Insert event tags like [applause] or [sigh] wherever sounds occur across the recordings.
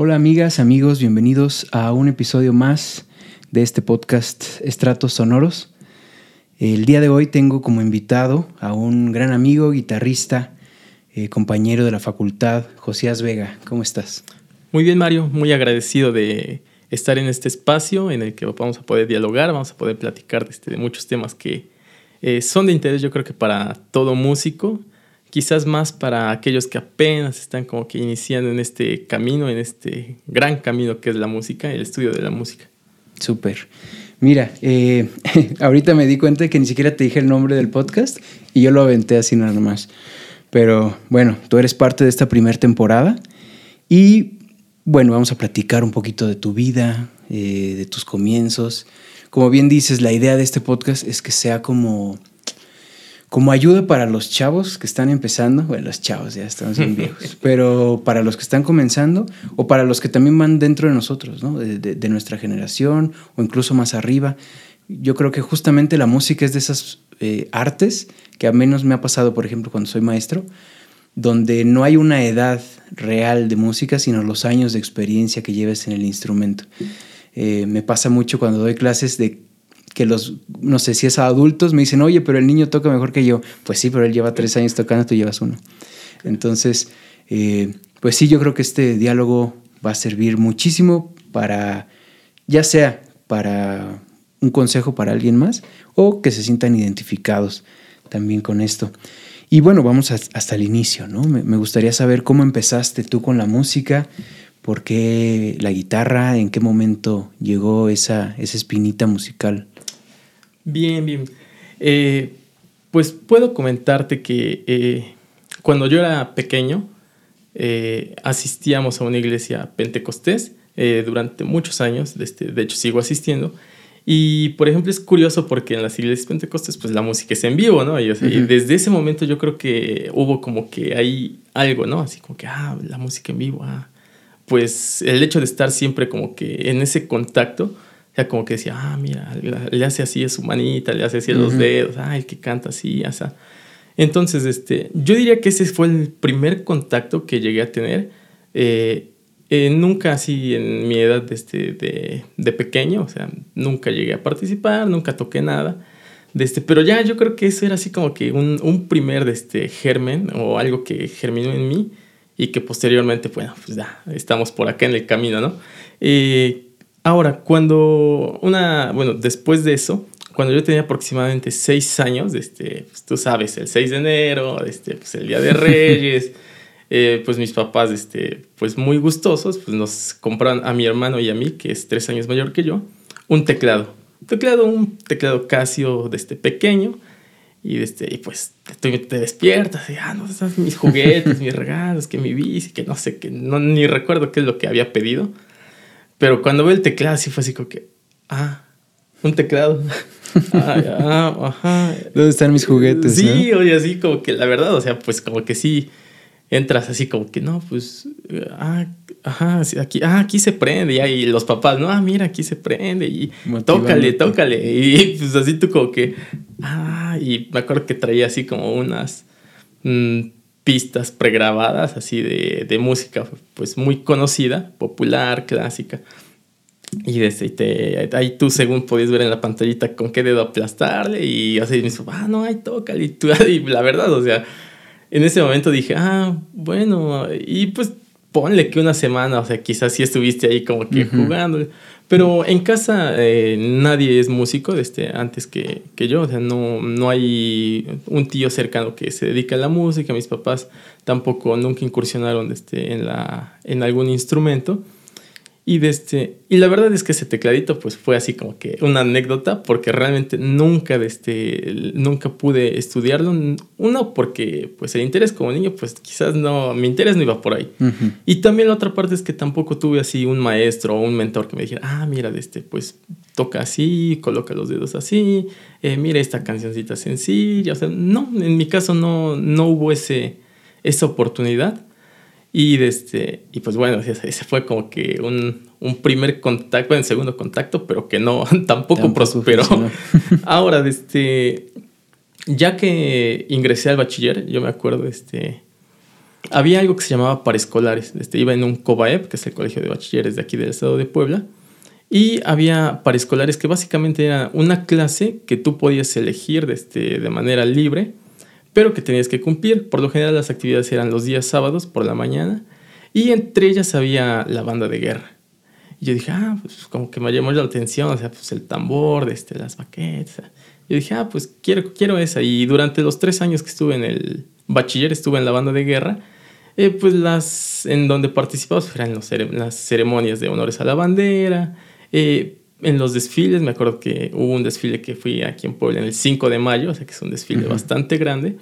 Hola amigas, amigos, bienvenidos a un episodio más de este podcast Estratos Sonoros. El día de hoy tengo como invitado a un gran amigo, guitarrista, eh, compañero de la facultad, Josías Vega. ¿Cómo estás? Muy bien, Mario. Muy agradecido de estar en este espacio en el que vamos a poder dialogar, vamos a poder platicar de, este, muchos temas que eh, son de interés, yo creo que para todo músico, quizás más para aquellos que apenas están como que iniciando en este camino, en este gran camino que es la música, el estudio de la música. Súper. Mira, eh, [laughs] ahorita me di cuenta de que ni siquiera te dije el nombre del podcast y yo lo aventé así nada más. Pero bueno, tú eres parte de esta primera temporada y bueno, vamos a platicar un poquito de tu vida, eh, de tus comienzos. Como bien dices, la idea de este podcast es que sea como, como ayuda para los chavos que están empezando. Bueno, los chavos ya estamos bien [laughs] viejos, pero para los que están comenzando o para los que también van dentro de nosotros, ¿no? de, nuestra generación o incluso más arriba. Yo creo que justamente la música es de esas eh, artes que a menos me ha pasado, por ejemplo, cuando soy maestro, donde no hay una edad real de música, sino los años de experiencia que lleves en el instrumento. Eh, me pasa mucho cuando doy clases de que los, no sé si es a adultos, me dicen, oye, pero el niño toca mejor que yo. Pues sí, pero él lleva tres años tocando, tú llevas uno. Entonces, eh, pues sí, yo creo que este diálogo va a servir muchísimo para, ya sea para un consejo para alguien más o que se sientan identificados también con esto. Y bueno, vamos hasta el inicio, ¿no? Me, gustaría saber cómo empezaste tú con la música, por qué la guitarra, en qué momento llegó esa, esa espinita musical. Bien, bien. Eh, pues puedo comentarte que eh, cuando yo era pequeño, eh, asistíamos a una iglesia pentecostés durante muchos años, este, de hecho sigo asistiendo, y, por ejemplo, es curioso porque en las iglesias pentecostes, pues la música es en vivo, ¿no? Y, desde ese momento yo creo que hubo como que hay algo, ¿no? Así como que, ah, la música en vivo, ah. Pues el hecho de estar siempre como que en ese contacto, como que decía, ah, mira, le hace así a su manita, le hace así a los dedos, ah, el que canta así, sea. Entonces, este, yo diría que ese fue el primer contacto que llegué a tener. Eh, eh, nunca así en mi edad de, este, de, de, pequeño, o sea, nunca llegué a participar, nunca toqué nada. De este, pero ya yo creo que eso era así como que un, un primer de este, germen o algo que germinó en mí y que posteriormente, bueno, pues ya estamos por acá en el camino, ¿no? Eh, ahora, cuando una, bueno, después de eso, cuando yo tenía aproximadamente seis años, este, pues tú sabes, el 6 de enero, este, pues el Día de [laughs] Reyes. Eh, pues mis papás, este, pues muy gustosos, pues nos compraron a mi hermano y a mí, que es tres años mayor que yo, un teclado. Un teclado, un teclado Casio de este pequeño. Y, este, y pues te, te despiertas y, ah, no, mis juguetes, [laughs] mis regalos, que mi bici, que no sé, que no, ni recuerdo qué es lo que había pedido. Pero cuando veo el teclado, así fue así como que, ah, un teclado. [laughs] ah, ajá. ¿Dónde están mis juguetes? Sí, oye, así como que la verdad, o sea, pues como que sí entras así como que no, pues, ah, ajá, aquí, ah, aquí se prende, y ahí los papás, no, ah, mira, aquí se prende, y tócale, tócale, y [laughs] pues así tú como que, ah, y me acuerdo que traía así como unas mm, pistas pregrabadas, así de, de, música, pues muy conocida, popular, clásica. Y, desde, te, ahí tú, según podías ver en la pantallita con qué dedo aplastarle, y así me dijo, ah, no, ahí tócale, y tú, [laughs] y la verdad, o sea, en ese momento dije, ah, bueno, y pues ponle que una semana, o sea, quizás sí estuviste ahí como que jugando. Pero en casa eh, nadie es músico este, antes que, que, yo, o sea, no, no hay un tío cercano que se dedica a la música, mis papás tampoco nunca incursionaron este, en, la, en algún instrumento. Y, este, y la verdad es que ese tecladito pues fue así como que una anécdota porque realmente nunca, este, nunca pude estudiarlo. Uno porque pues el interés como niño pues quizás no, mi interés no iba por ahí. Y también la otra parte es que tampoco tuve así un maestro o un mentor que me dijera, ah, mira, este, pues toca así, coloca los dedos así, eh, mira esta cancioncita sencilla. O sea, no, en mi caso no, no hubo ese, esa oportunidad. Y, este, y pues bueno, ese fue como que un, un primer contacto, un segundo contacto, pero que no, [laughs] tampoco, prosperó. [laughs] Ahora, este, ya que ingresé al bachiller, yo me acuerdo, este, había algo que se llamaba parescolares. Este, iba en un COBAEP, que es el Colegio de Bachilleres de aquí del estado de Puebla, y había parescolares que básicamente era una clase que tú podías elegir este, de manera libre, pero que tenías que cumplir. Por lo general las actividades eran los días sábados por la mañana, y entre ellas había la banda de guerra. Y yo dije, ah, pues como que me llamó la atención, o sea, pues el tambor, este, las baquetas. Yo dije, ah, pues quiero, quiero esa. Y durante los tres años que estuve en el bachiller, estuve en la banda de guerra, eh, pues las en donde participaba eran los, las ceremonias de honores a la bandera, eh, en los desfiles, me acuerdo que hubo un desfile que fui aquí en Puebla en el 5 de mayo, o sea que es un desfile bastante grande.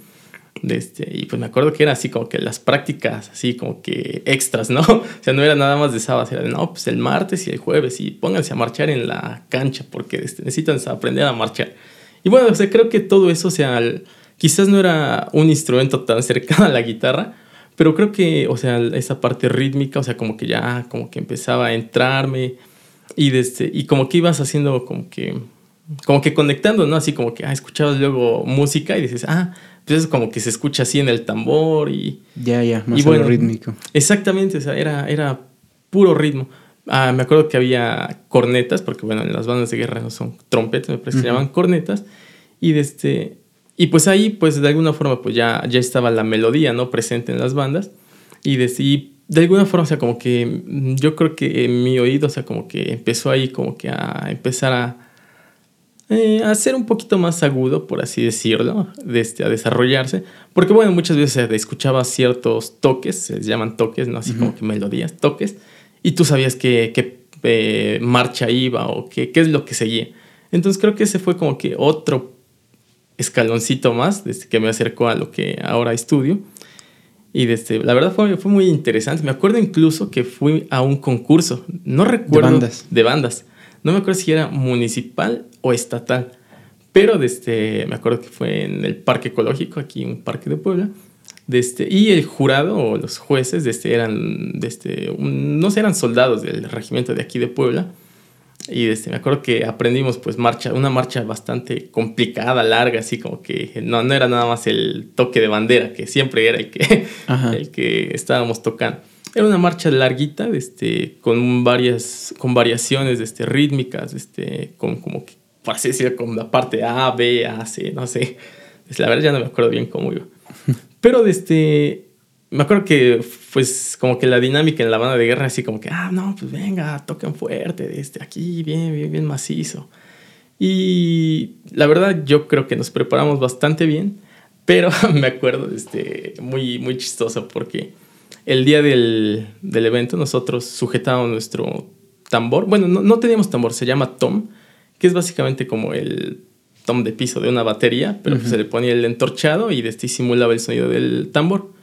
De este, y pues me acuerdo que era así como que las prácticas, así como que extras, ¿no? [laughs] O sea, no era nada más de sábado, era de no, pues el martes y el jueves y pónganse a marchar en la cancha porque este, necesitan aprender a marchar. Y bueno, o sea, creo que todo eso, o sea, quizás no era un instrumento tan cercano a la guitarra, pero creo que, o sea, esa parte rítmica, o sea, como que ya, como que empezaba a entrarme y, desde, y como que ibas haciendo como que, como que conectando, ¿no? Así como que, ah, escuchabas luego música y dices, ah, pues es como que se escucha así en el tambor y... Ya, ya, más y rítmico. Exactamente, o sea, era, era puro ritmo. Ah, me acuerdo que había cornetas, porque bueno, en las bandas de guerra no son trompetas, me parece que se llaman cornetas. Y, este, y pues ahí, pues de alguna forma, pues ya, ya estaba la melodía, ¿no? Presente en las bandas. Y, desde, y de alguna forma, o sea, como que mm, yo creo que mi oído, o sea, como que empezó ahí como que a empezar a, eh, a ser un poquito más agudo, por así decirlo, de este, a desarrollarse. Porque, bueno, muchas veces escuchaba ciertos toques, se llaman toques, ¿no? Así como que melodías, toques, y tú sabías qué que, eh, marcha iba o qué, qué es lo que seguía. Entonces creo que ese fue como que otro escaloncito más desde que me acercó a lo que ahora estudio. Y desde, la verdad fue, fue muy interesante. Me acuerdo incluso que fui a un concurso, no recuerdo. De bandas. De bandas. No me acuerdo si era municipal o estatal. Pero desde, me acuerdo que fue en el Parque Ecológico, aquí un parque de Puebla. Desde, y el jurado o los jueces desde, eran, desde, no sé, eran soldados del regimiento de aquí de Puebla. Y desde, me acuerdo que aprendimos pues marcha, una marcha bastante complicada, larga, así como que no, no era nada más el toque de bandera, que siempre era el que, [laughs] el que estábamos tocando. Era una marcha larguita, este, con varias, con variaciones este, rítmicas, este, con como que, por así decirlo, con la parte A, B, A, C, no sé. La verdad ya no me acuerdo bien cómo iba. [laughs] Pero este, me acuerdo que, pues, como que la dinámica en la banda de guerra, así como que, ah, no, pues venga, toquen fuerte, este, aquí, bien, bien, bien macizo. Y la verdad, yo creo que nos preparamos bastante bien, pero [laughs] me acuerdo, este, muy, muy chistoso porque el día del, del evento nosotros sujetábamos nuestro tambor. Bueno, no, no, teníamos tambor, se llama tom, que es básicamente como el tom de piso de una batería, pero pues se le ponía el entorchado y de este simulaba el sonido del tambor.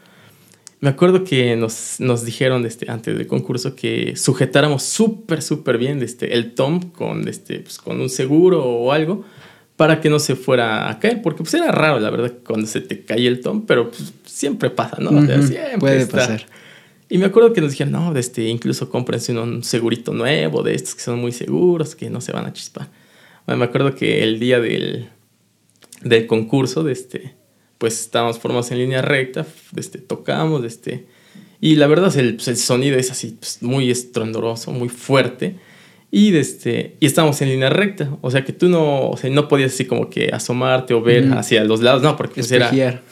Me acuerdo que nos, nos dijeron este, antes del concurso que sujetáramos súper, súper bien este, el tom con, este, pues, con un seguro o algo para que no se fuera a caer, porque pues era raro, la verdad, cuando se te cae el tom, pero pues, siempre pasa, ¿no? siempre Puede pasar. Y me acuerdo que nos dijeron, no, este, incluso cómprense un segurito nuevo de estos que son muy seguros, que no se van a chispar. Bueno, me acuerdo que el día del, del concurso, de este, pues estábamos formados en línea recta, este, tocamos, este, y la verdad el, pues, el sonido es así pues, muy estrondoroso, muy fuerte. Y, este, y estábamos en línea recta, o sea que tú no, o sea, no podías así como que asomarte o ver hacia los lados, no, porque eso era...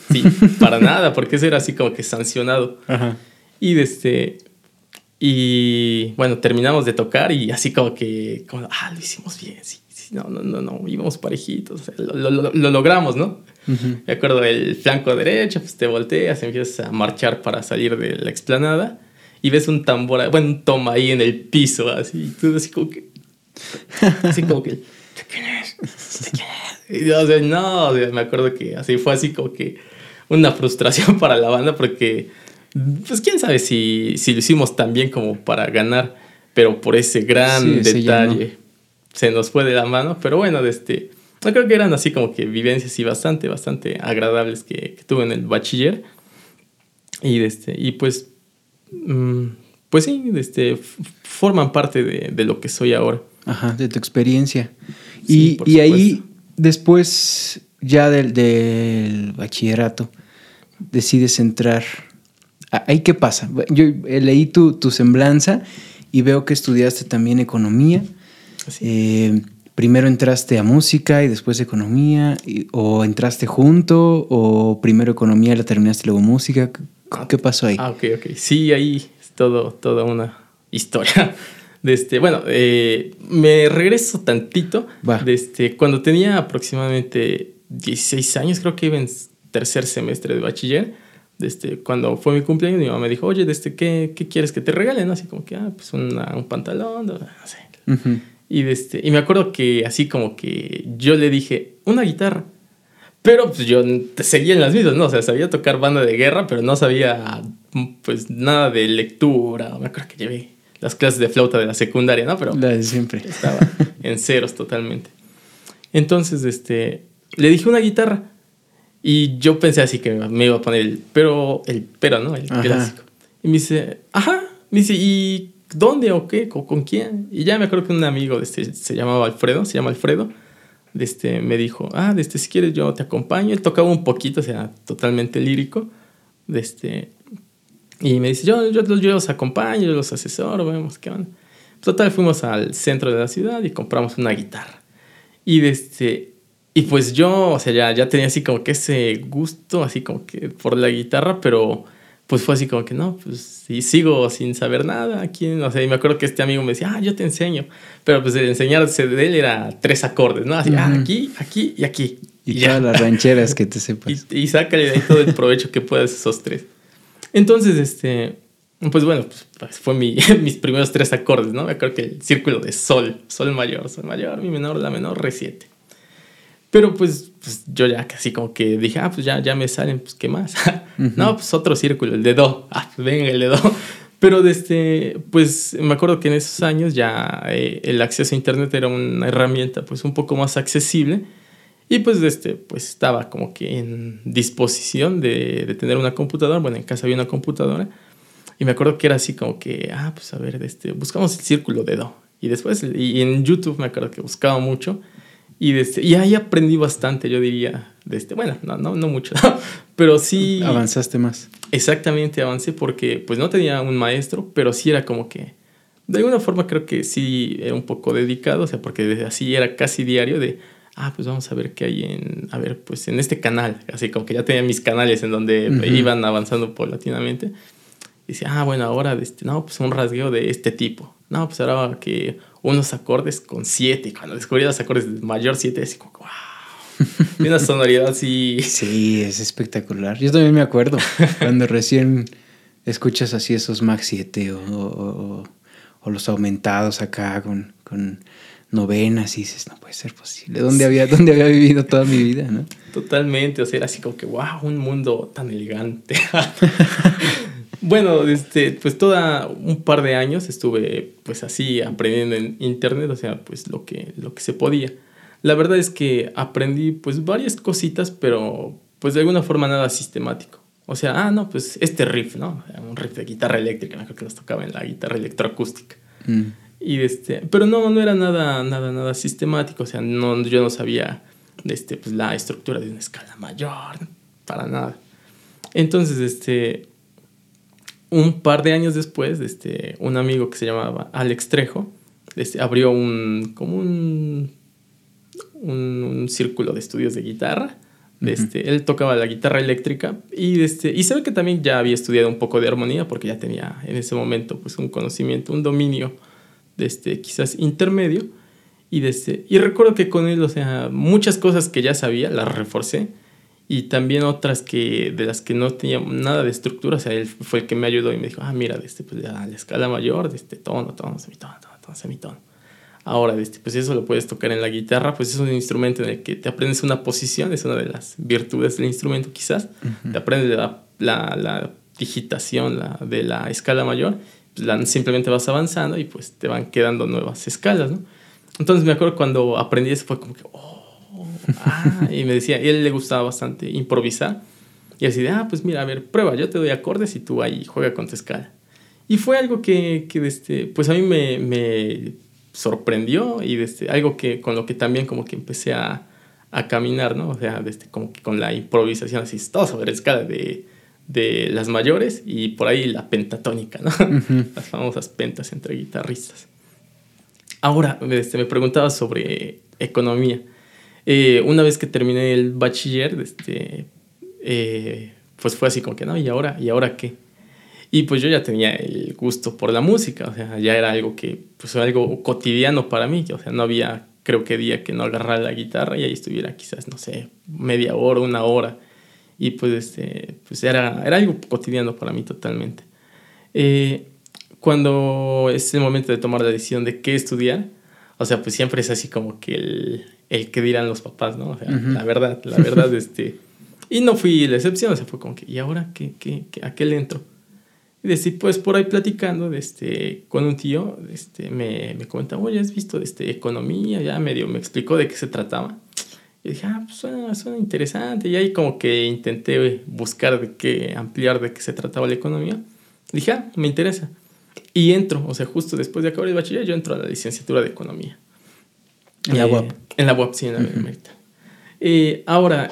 Sí, [laughs] para nada, porque eso era así como que sancionado. Y, este, y bueno, terminamos de tocar y así como que, como, ah, lo hicimos bien, sí, sí, no, no, no, no, íbamos parejitos, lo, lo, lo, logramos, ¿no? Me acuerdo del flanco derecho, pues te volteas, empiezas a marchar para salir de la explanada y ves un tambor, bueno, un toma ahí en el piso, así, tú así como que. Así como que. ¿De quién es? ¿De quién es? Y, o sea, no, me acuerdo que así fue así como que una [laughs] frustración para la banda porque, pues quién sabe si, si lo hicimos tan bien como para ganar, pero por ese gran detalle se nos fue de la mano, pero bueno, de este yo creo que eran así como que vivencias y bastante, bastante agradables que, tuve en el bachiller. Y, este, y pues, mm, pues sí, este, forman parte de, lo que soy ahora. Ajá, de tu experiencia. y, y ahí, después ya del, del, bachillerato, decides entrar ¿Ahí qué pasa? Yo leí tu, tu semblanza y veo que estudiaste también economía. Eh, primero entraste a música y después economía, o entraste junto, o primero economía y la terminaste luego música. ¿Qué pasó ahí? Ah, ok, ok. Sí, ahí es todo, toda una historia. [laughs] De este, bueno, eh, me regreso tantito. De este, cuando tenía aproximadamente 16 años, creo que iba en tercer semestre de bachiller. Este, cuando fue mi cumpleaños, mi mamá me dijo, oye, este, ¿qué, ¿qué quieres que te regalen? Así como que, ah, pues un pantalón, no sé. Y, este, y me acuerdo que así como que yo le dije, una guitarra. Pero pues yo seguía en las mismas, ¿no? O sea, sabía tocar banda de guerra, pero no sabía pues nada de lectura. Me acuerdo que llevé las clases de flauta de la secundaria, ¿no? Pero la de siempre. Estaba en ceros totalmente. Entonces, este, le dije una guitarra y yo pensé así que me iba a poner el pero, el pero, ¿no? El clásico. Y me dice, ajá, me dice, ¿y dónde o qué? ¿Con, quién? Y ya me acuerdo que un amigo de este, se llamaba Alfredo, se llama Alfredo, de este, me dijo, ah, de este, si quieres yo te acompaño. Él tocaba un poquito, o sea, totalmente lírico. De este, y me dice, yo, yo, yo los acompaño, yo los asesoro, vemos qué van. Total, fuimos al centro de la ciudad y compramos una guitarra. Y, este, y pues yo, o sea, ya, ya tenía así como que ese gusto, así como que por la guitarra, pero pues fue así como que no, pues y sigo sin saber nada aquí, o sea, y me acuerdo que este amigo me decía, ah, yo te enseño, pero pues el enseñarse de él era tres acordes, ¿no? Así, ah, aquí, aquí y aquí. Y, ya. todas las rancheras que te [laughs] sepas. Y, y sácale de ahí todo el provecho que puedas esos tres. Entonces, este, pues bueno, pues, pues fue mi, [laughs] mis primeros tres acordes, ¿no? Me acuerdo que el círculo de sol, sol mayor, sol mayor, mi menor, la menor, re 7. Pero pues, pues, yo ya casi como que dije, ah, pues ya, ya me salen, pues qué más. [laughs] No, pues otro círculo, el de do. [laughs] Ah, pues venga, el de do. Pero desde, pues me acuerdo que en esos años ya eh, el acceso a internet era una herramienta pues un poco más accesible y pues, este, pues estaba como que en disposición de, de, tener una computadora. Bueno, en casa había una computadora. Y me acuerdo que era así como que, ah, pues a ver, este, buscamos el círculo de Do. Y después, y en YouTube me acuerdo que buscaba mucho. Y, este, y ahí aprendí bastante, yo diría. De este, bueno, no, no, no mucho, [laughs] pero sí. Avanzaste más. Exactamente, avancé porque pues no tenía un maestro, pero sí era como que. De alguna forma creo que sí era un poco dedicado, o sea, porque así era casi diario de ah, pues vamos a ver qué hay en, a ver, pues en este canal, así como que ya tenía mis canales en donde iban avanzando paulatinamente. Y decía, ah, bueno, ahora, este, no, pues un rasgueo de este tipo. No, pues ahora que unos acordes con siete. Cuando descubrí los acordes de mayor siete, así como, wow. Y una sonoridad así. [laughs] Sí, es espectacular. Yo también me acuerdo cuando recién escuchas así esos Max 7 o, o, los aumentados acá con, con novenas y dices, no puede ser posible. ¿Dónde había, dónde había vivido toda mi vida? ¿no? Totalmente, o sea, era así como que, wow, un mundo tan elegante. [laughs] bueno, este, pues toda un par de años estuve pues así aprendiendo en internet, o sea, pues lo que, lo que se podía. La verdad es que aprendí pues varias cositas, pero pues de alguna forma nada sistemático. O sea, ah, no, pues este riff, ¿no? Un riff de guitarra eléctrica, me acuerdo que nos tocaba en la guitarra electroacústica. Mm. Y este, pero no, no era nada, nada, nada sistemático. O sea, no, yo no sabía este, pues, la estructura de una escala mayor, para nada. Entonces, este, un par de años después, este, un amigo que se llamaba Alex Trejo, este, abrió un, como un, un, círculo de estudios de guitarra. Este, él tocaba la guitarra eléctrica y, este, y se ve que también ya había estudiado un poco de armonía porque ya tenía en ese momento pues, un conocimiento, un dominio este, quizás intermedio. Y, este, y recuerdo que con él, o sea, muchas cosas que ya sabía, las reforcé. Y también otras que, de las que no tenía nada de estructura. O sea, él fue el que me ayudó y me dijo, ah, mira, de este, pues la escala mayor, de este tono, tono, semitono, tono, tono, semitono. Ahora, de este, pues eso lo puedes tocar en la guitarra, pues es un instrumento en el que te aprendes una posición, es una de las virtudes del instrumento quizás. Te aprendes la, la, la digitación la, de la escala mayor simplemente vas avanzando y pues te van quedando nuevas escalas, ¿no? Entonces me acuerdo cuando aprendí eso fue como que, oh, ah, y me decía, y él le gustaba bastante improvisar. Y así de, ah, pues mira, a ver, prueba, yo te doy acordes y tú ahí juega con tu escala. Y fue algo que, que este, pues a mí me, me sorprendió y este, algo que con lo que también como que empecé a, a caminar, ¿no? O sea, este, como que con la improvisación así, todo sobre escala de de las mayores y por ahí la pentatónica, ¿no? [laughs] Las famosas pentas entre guitarristas. Ahora, este, me preguntaba sobre economía. Eh, una vez que terminé el bachiller, este, eh, pues fue así como que, no, ¿y ahora? ¿Y ahora qué? Y pues yo ya tenía el gusto por la música, o sea, ya era algo que, pues algo cotidiano para mí, o sea, no había, creo que día que no agarrara la guitarra y ahí estuviera quizás, no sé, media hora, una hora. Y pues, este, pues era, era algo cotidiano para mí totalmente. Eh, cuando es el momento de tomar la decisión de qué estudiar, o sea, pues siempre es así como que el, el que dirán los papás, ¿no? O sea, la verdad, la [laughs] verdad, este... Y no fui la excepción, o sea, fue como que, ¿y ahora qué, qué, qué a qué le entro? Y decir, pues por ahí platicando este, con un tío, este, me, me comenta, oye, ¿has visto este, economía? Ya medio me explicó de qué se trataba. Y dije, ah, pues suena, suena interesante. Y ahí como que intenté buscar de qué, ampliar de qué se trataba la economía. dije, ah, me interesa. Y entro, o sea, justo después de acabar el bachiller, yo entro a la licenciatura de economía. En la UAP. En la UAP, sí, en la uh eh, ahora,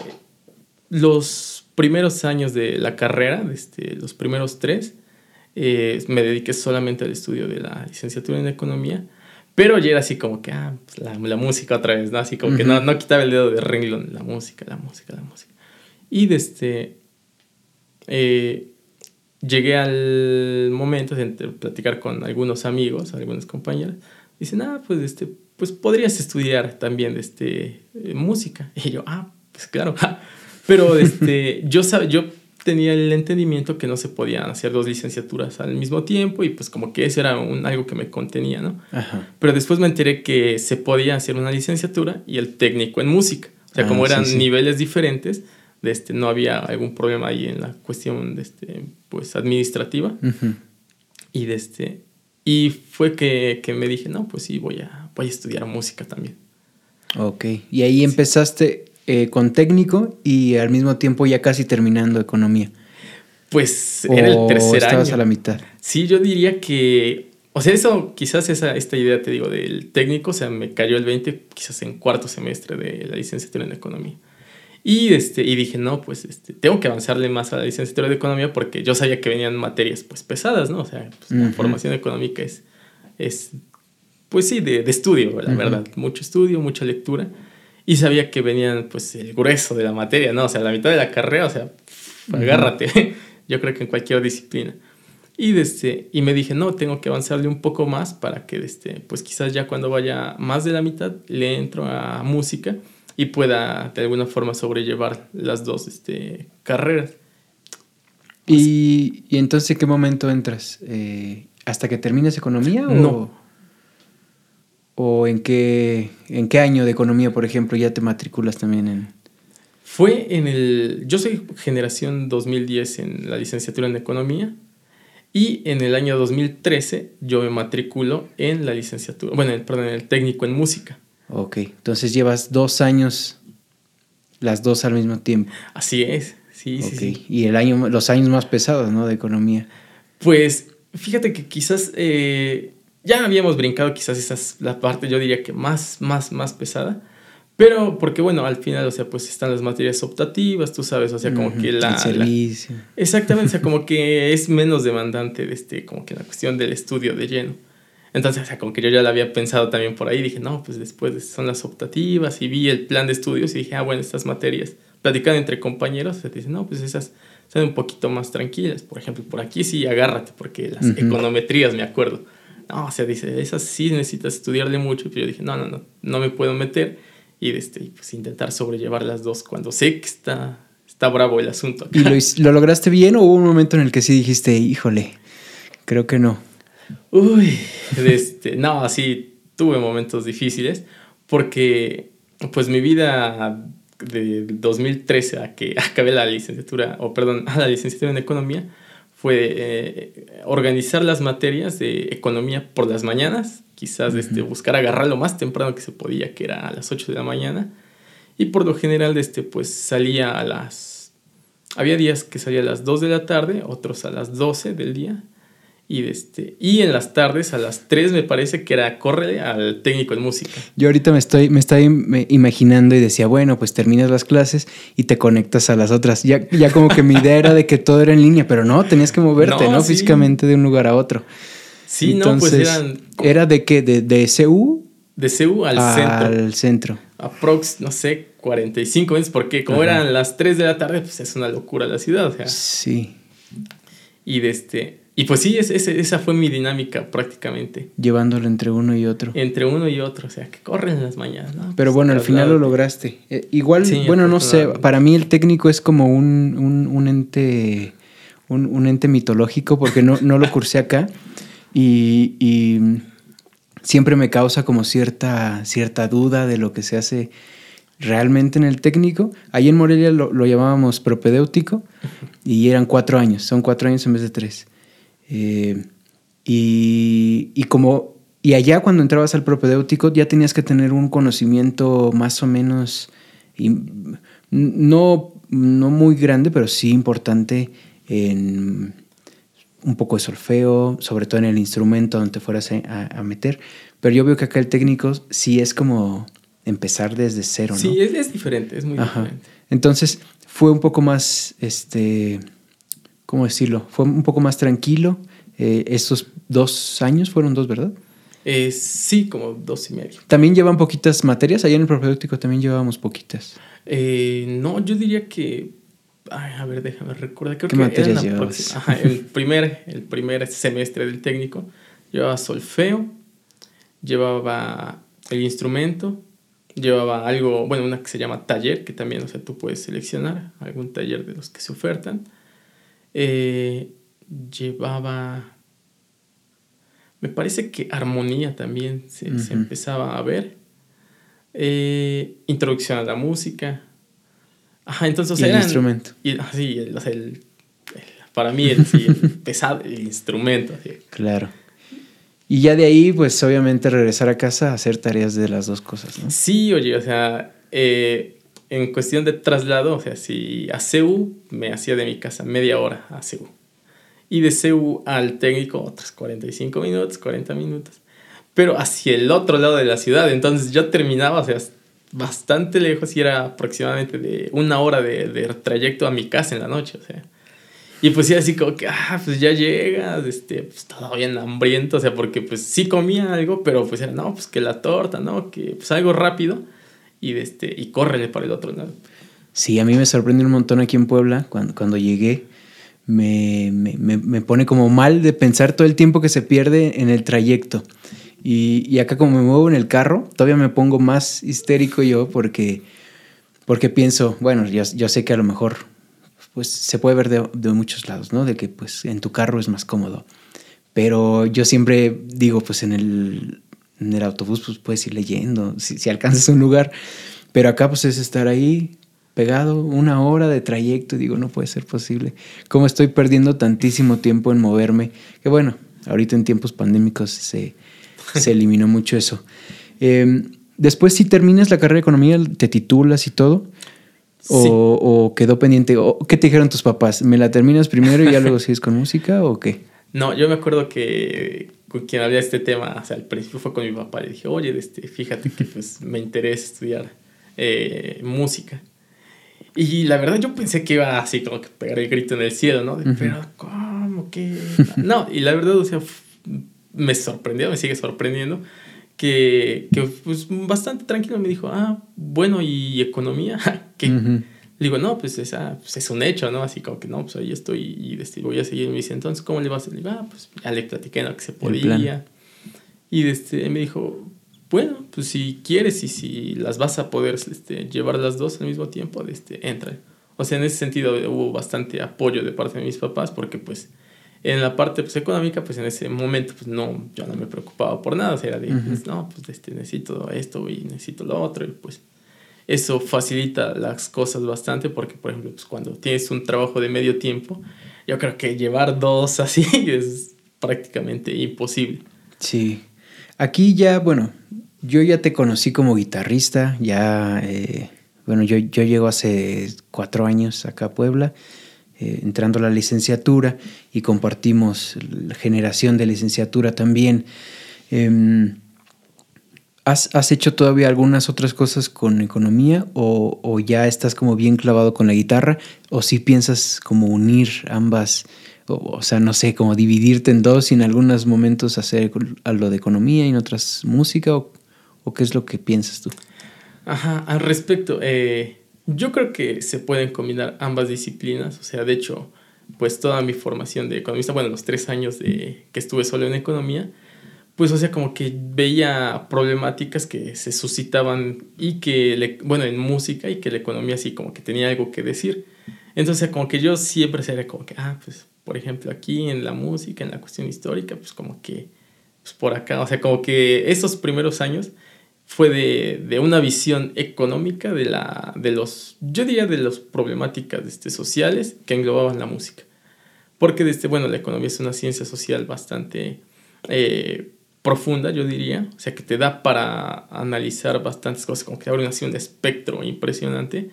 los primeros años de la carrera, este, los primeros tres, eh, me dediqué solamente al estudio de la licenciatura en economía. Pero ya era así como que, ah, pues la, la, música otra vez, ¿no? Así como que no, no quitaba el dedo de renglón, la música, la música, la música. Y desde, este, eh, llegué al momento de platicar con algunos amigos, algunos compañeros. Dicen, ah, pues, este, pues podrías estudiar también este, eh, música. [laughs] Y yo, ah, pues claro. [laughs] Pero este, [laughs] yo, yo tenía el entendimiento que no se podían hacer dos licenciaturas al mismo tiempo y pues como que eso era un, algo que me contenía, ¿no? Pero después me enteré que se podía hacer una licenciatura y el técnico en música. O sea, como ah, eran niveles diferentes, de este, no había algún problema ahí en la cuestión de este, pues, administrativa. Y de este, y fue que, que, me dije, no, pues sí, voy a, voy a estudiar música también. Ok, y ahí empezaste eh, con técnico y al mismo tiempo ya casi terminando economía. Pues era el tercer estabas a la mitad. Sí, yo diría que, o sea, eso, quizás esa, esta idea, te digo, del técnico, o sea, me cayó el 20, quizás en cuarto semestre de la licenciatura en economía. Y, este, y dije, no, pues este, tengo que avanzarle más a la licenciatura de economía porque yo sabía que venían materias pues pesadas, ¿no? O sea, pues, la formación económica es, es, pues sí, de, de estudio, la verdad. Mucho estudio, mucha lectura y sabía que venían pues el grueso de la materia, ¿no? O sea, la mitad de la carrera, o sea, agárrate, [laughs] yo creo que en cualquier disciplina. Y, desde, y me dije, no, tengo que avanzarle un poco más para que, este, pues quizás ya cuando vaya más de la mitad, le entro a música y pueda de alguna forma sobrellevar las dos este, carreras. ¿Y, ¿Y, entonces en qué momento entras? Eh, ¿Hasta que termines economía? O... No, ¿O en qué, en qué año de economía, por ejemplo, ya te matriculas también en...? Fue en el... Yo soy generación 2010 en la licenciatura en economía y en el año 2013 yo me matriculo en la licenciatura, bueno, perdón, en el técnico en música. Ok, entonces llevas dos años, las dos al mismo tiempo. Así es, sí, sí, sí. Y el año, los años más pesados, ¿no? De economía. Pues fíjate que quizás eh, ya habíamos brincado quizás esa es la parte, yo diría que más, más, más pesada. Pero porque, bueno, al final, o sea, pues están las materias optativas, tú sabes, o sea, como que la... El servicio. exactamente, o sea, como [laughs] que es menos demandante, este, como que la cuestión del estudio de lleno. Entonces, o sea, como que yo ya lo había pensado también por ahí, dije, no, pues después son las optativas y vi el plan de estudios y dije, ah, bueno, estas materias, platicando entre compañeros, se te dicen, no, pues esas son un poquito más tranquilas. Por ejemplo, por aquí sí, agárrate, porque las econometrías, me acuerdo no, o sea, dice, esas sí necesitas estudiarle mucho. Pero yo dije, no, no, no, no me puedo meter. Y este, pues intentar sobrellevar las dos cuando sé que está, está bravo el asunto. ¿Y lo, lograste bien o hubo un momento en el que sí dijiste, híjole, creo que no? Uy, este, no, sí, tuve momentos difíciles porque pues mi vida de 2013 a que [laughs] acabé la licenciatura, o perdón, a la licenciatura en economía, fue eh, organizar las materias de economía por las mañanas, quizás este, buscar agarrar lo más temprano que se podía, que era a las 8 de la mañana, y por lo general este, pues salía a las... Había días que salía a las 2 de la tarde, otros a las 12 del día, Y, este, y en las tardes, a las 3 me parece que era córrele al técnico en música. Yo ahorita me estoy, me estoy imaginando y decía, bueno, pues terminas las clases y te conectas a las otras. Ya, ya como que mi idea era de que todo era en línea, pero no, tenías que moverte, ¿no? Físicamente de un lugar a otro. Sí, no, pues eran... ¿Era de qué? ¿De, de CU? De CU al centro. Al centro. Aprox, no sé, 45 veces, porque como eran las 3 de la tarde, pues es una locura la ciudad, o sea. Sí. Y de este... Y pues sí, esa fue mi dinámica prácticamente. Llevándolo entre uno y otro. Entre uno y otro, o sea, que corren en las mañanas. ¿no? Pero pues, bueno, al final lo lograste. Eh, igual, bueno, no sé, para mí el técnico es como un, un, ente un, ente mitológico porque no, no lo cursé acá y, y, siempre me causa como cierta, cierta duda de lo que se hace realmente en el técnico. Ahí en Morelia lo, lo llamábamos propedéutico y eran cuatro años, son cuatro años en vez de tres. Eh, y, como, y allá cuando entrabas al propedéutico ya tenías que tener un conocimiento más o menos, no, no muy grande, pero sí importante en un poco de solfeo, sobre todo en el instrumento donde te fueras a, meter. Pero yo veo que acá el técnico sí es como empezar desde cero, ¿no? Sí, es, diferente, es muy diferente. Entonces fue un poco más, este, ¿cómo decirlo? Fue un poco más tranquilo. Eh, estos dos años fueron dos, ¿verdad? Eh, sí, como dos y medio. ¿También llevan poquitas materias? Allá en el propedéutico también llevábamos poquitas. Eh, no, yo diría que. Ay, a ver, déjame recordar. ¿Qué materias llevabas? Ajá, el, primer, el primer semestre del técnico llevaba solfeo, llevaba el instrumento, llevaba algo, bueno, una que se llama taller, que también, o sea, tú puedes seleccionar algún taller de los que se ofertan. Eh, llevaba, me parece que armonía también se, empezaba a ver. Eh, introducción a la música. Ajá, entonces... el instrumento. Y, ah, sí, el, para mí el, [laughs] pesado, el instrumento. Claro. Y ya de ahí, pues obviamente regresar a casa a hacer tareas de las dos cosas, ¿no? Sí, oye, o sea, eh, en cuestión de traslado, o sea, si a CEU me hacía de mi casa media hora a CEU. Y de CEU al técnico otros 45 minutos, 40 minutos. Pero hacia el otro lado de la ciudad. Entonces yo terminaba, o sea, bastante lejos y era aproximadamente de una hora de, de trayecto a mi casa en la noche, o sea. Y pues sí, así como que, ah, pues ya llegas, este, pues todo bien hambriento, o sea, porque pues sí comía algo, pero pues era, no, pues que la torta, ¿no? Que pues algo rápido y, este, y córrele para el otro lado. Sí, a mí me sorprende un montón aquí en Puebla cuando, cuando llegué. Me, me, me, pone como mal de pensar todo el tiempo que se pierde en el trayecto. Y, y, acá como me muevo en el carro, todavía me pongo más histérico yo porque, porque pienso, bueno, yo, yo sé que a lo mejor pues se puede ver de, de, muchos lados, ¿no? De que pues en tu carro es más cómodo. Pero yo siempre digo, pues en el, en el autobús pues puedes ir leyendo, si, si alcanzas un lugar, pero acá pues es estar ahí pegado una hora de trayecto y digo, no puede ser posible. ¿Cómo estoy perdiendo tantísimo tiempo en moverme? Que bueno, ahorita en tiempos pandémicos se, se [laughs] eliminó mucho eso. Em, después, si terminas la carrera de economía, te titulas y todo. O, o, quedó pendiente? ¿O ¿Qué te dijeron tus papás? ¿Me la terminas primero y ya luego [laughs] sigues con música o qué? No, yo me acuerdo que con quien había este tema, o sea, al principio fue con mi papá, le dije, oye, este, fíjate que pues me interesa estudiar eh, música. Y la verdad yo pensé que iba así como que pegar el grito en el cielo, ¿no? Pero, ¿cómo que? no, y la verdad, o sea, me sorprendió, me sigue sorprendiendo, que, que pues bastante tranquilo me dijo, ah, bueno, ¿y economía? [laughs] ¿Qué? Le digo, no, pues, esa, pues es un hecho, ¿no? Así como que no, pues ahí estoy y voy a seguir. me dice, entonces, ¿cómo le vas a Le digo, ah, pues ya le platiqué lo que se podía. Y este, me dijo, bueno, pues si quieres y si las vas a poder este, llevar las dos al mismo tiempo, este, entra. O sea, en ese sentido hubo bastante apoyo de parte de mis papás porque pues en la parte pues, económica, pues en ese momento pues no, yo no me preocupaba por nada. O sea, era de, pues, no, pues este, necesito esto y necesito lo otro y pues eso facilita las cosas bastante porque, por ejemplo, pues cuando tienes un trabajo de medio tiempo, yo creo que llevar dos [laughs] así es prácticamente imposible. Sí. Aquí ya, bueno, yo ya te conocí como guitarrista, ya, eh, bueno, yo, yo llego hace cuatro años acá a Puebla. eh, entrando a la licenciatura y compartimos la generación de licenciatura también. Em, ¿has, hecho todavía algunas otras cosas con economía o, ya estás como bien clavado con la guitarra o si piensas como unir ambas? O, sea, no sé, como dividirte en dos y en algunos momentos hacer algo de economía y en otras música o, qué es lo que piensas tú? Ajá, al respecto, eh, yo creo que se pueden combinar ambas disciplinas, o sea, de hecho, pues toda mi formación de economista, bueno, los tres años de, que estuve solo en economía, pues o sea, como que veía problemáticas que se suscitaban y que, bueno, en música y que la economía así como que tenía algo que decir. Entonces, como que yo siempre sería como que, ah, pues, por ejemplo, aquí en la música, en la cuestión histórica, pues como que, pues por acá, o sea, como que esos primeros años fue de, de una visión económica de, la, de los, yo diría de las problemáticas este, sociales que englobaban la música. Porque, este, bueno, la economía es una ciencia social bastante... Eh, profunda, yo diría, o sea, que te da para analizar bastantes cosas, como que abre así un espectro impresionante.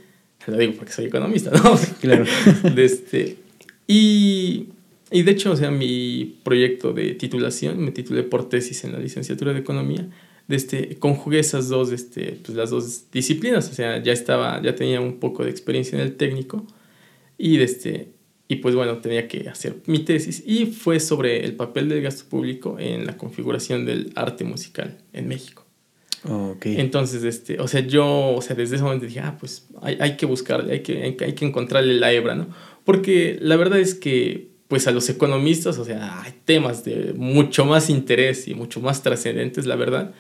Lo digo porque soy economista, ¿no? [laughs] Claro. [laughs] de este, y, y, de hecho, o sea, mi proyecto de titulación, me titulé por tesis en la licenciatura de Economía, de este, conjugué esas dos, este, pues las dos disciplinas, o sea, ya estaba, ya tenía un poco de experiencia en el técnico y de este, y pues bueno, tenía que hacer mi tesis y fue sobre el papel del gasto público en la configuración del arte musical en México. Okay. Entonces, este, o sea, yo, o sea, desde ese momento dije, ah, pues hay, hay que buscarle, hay que, hay, que encontrarle la hebra, ¿no? Porque la verdad es que, pues a los economistas, o sea, hay temas de mucho más interés y mucho más trascendentes, la verdad,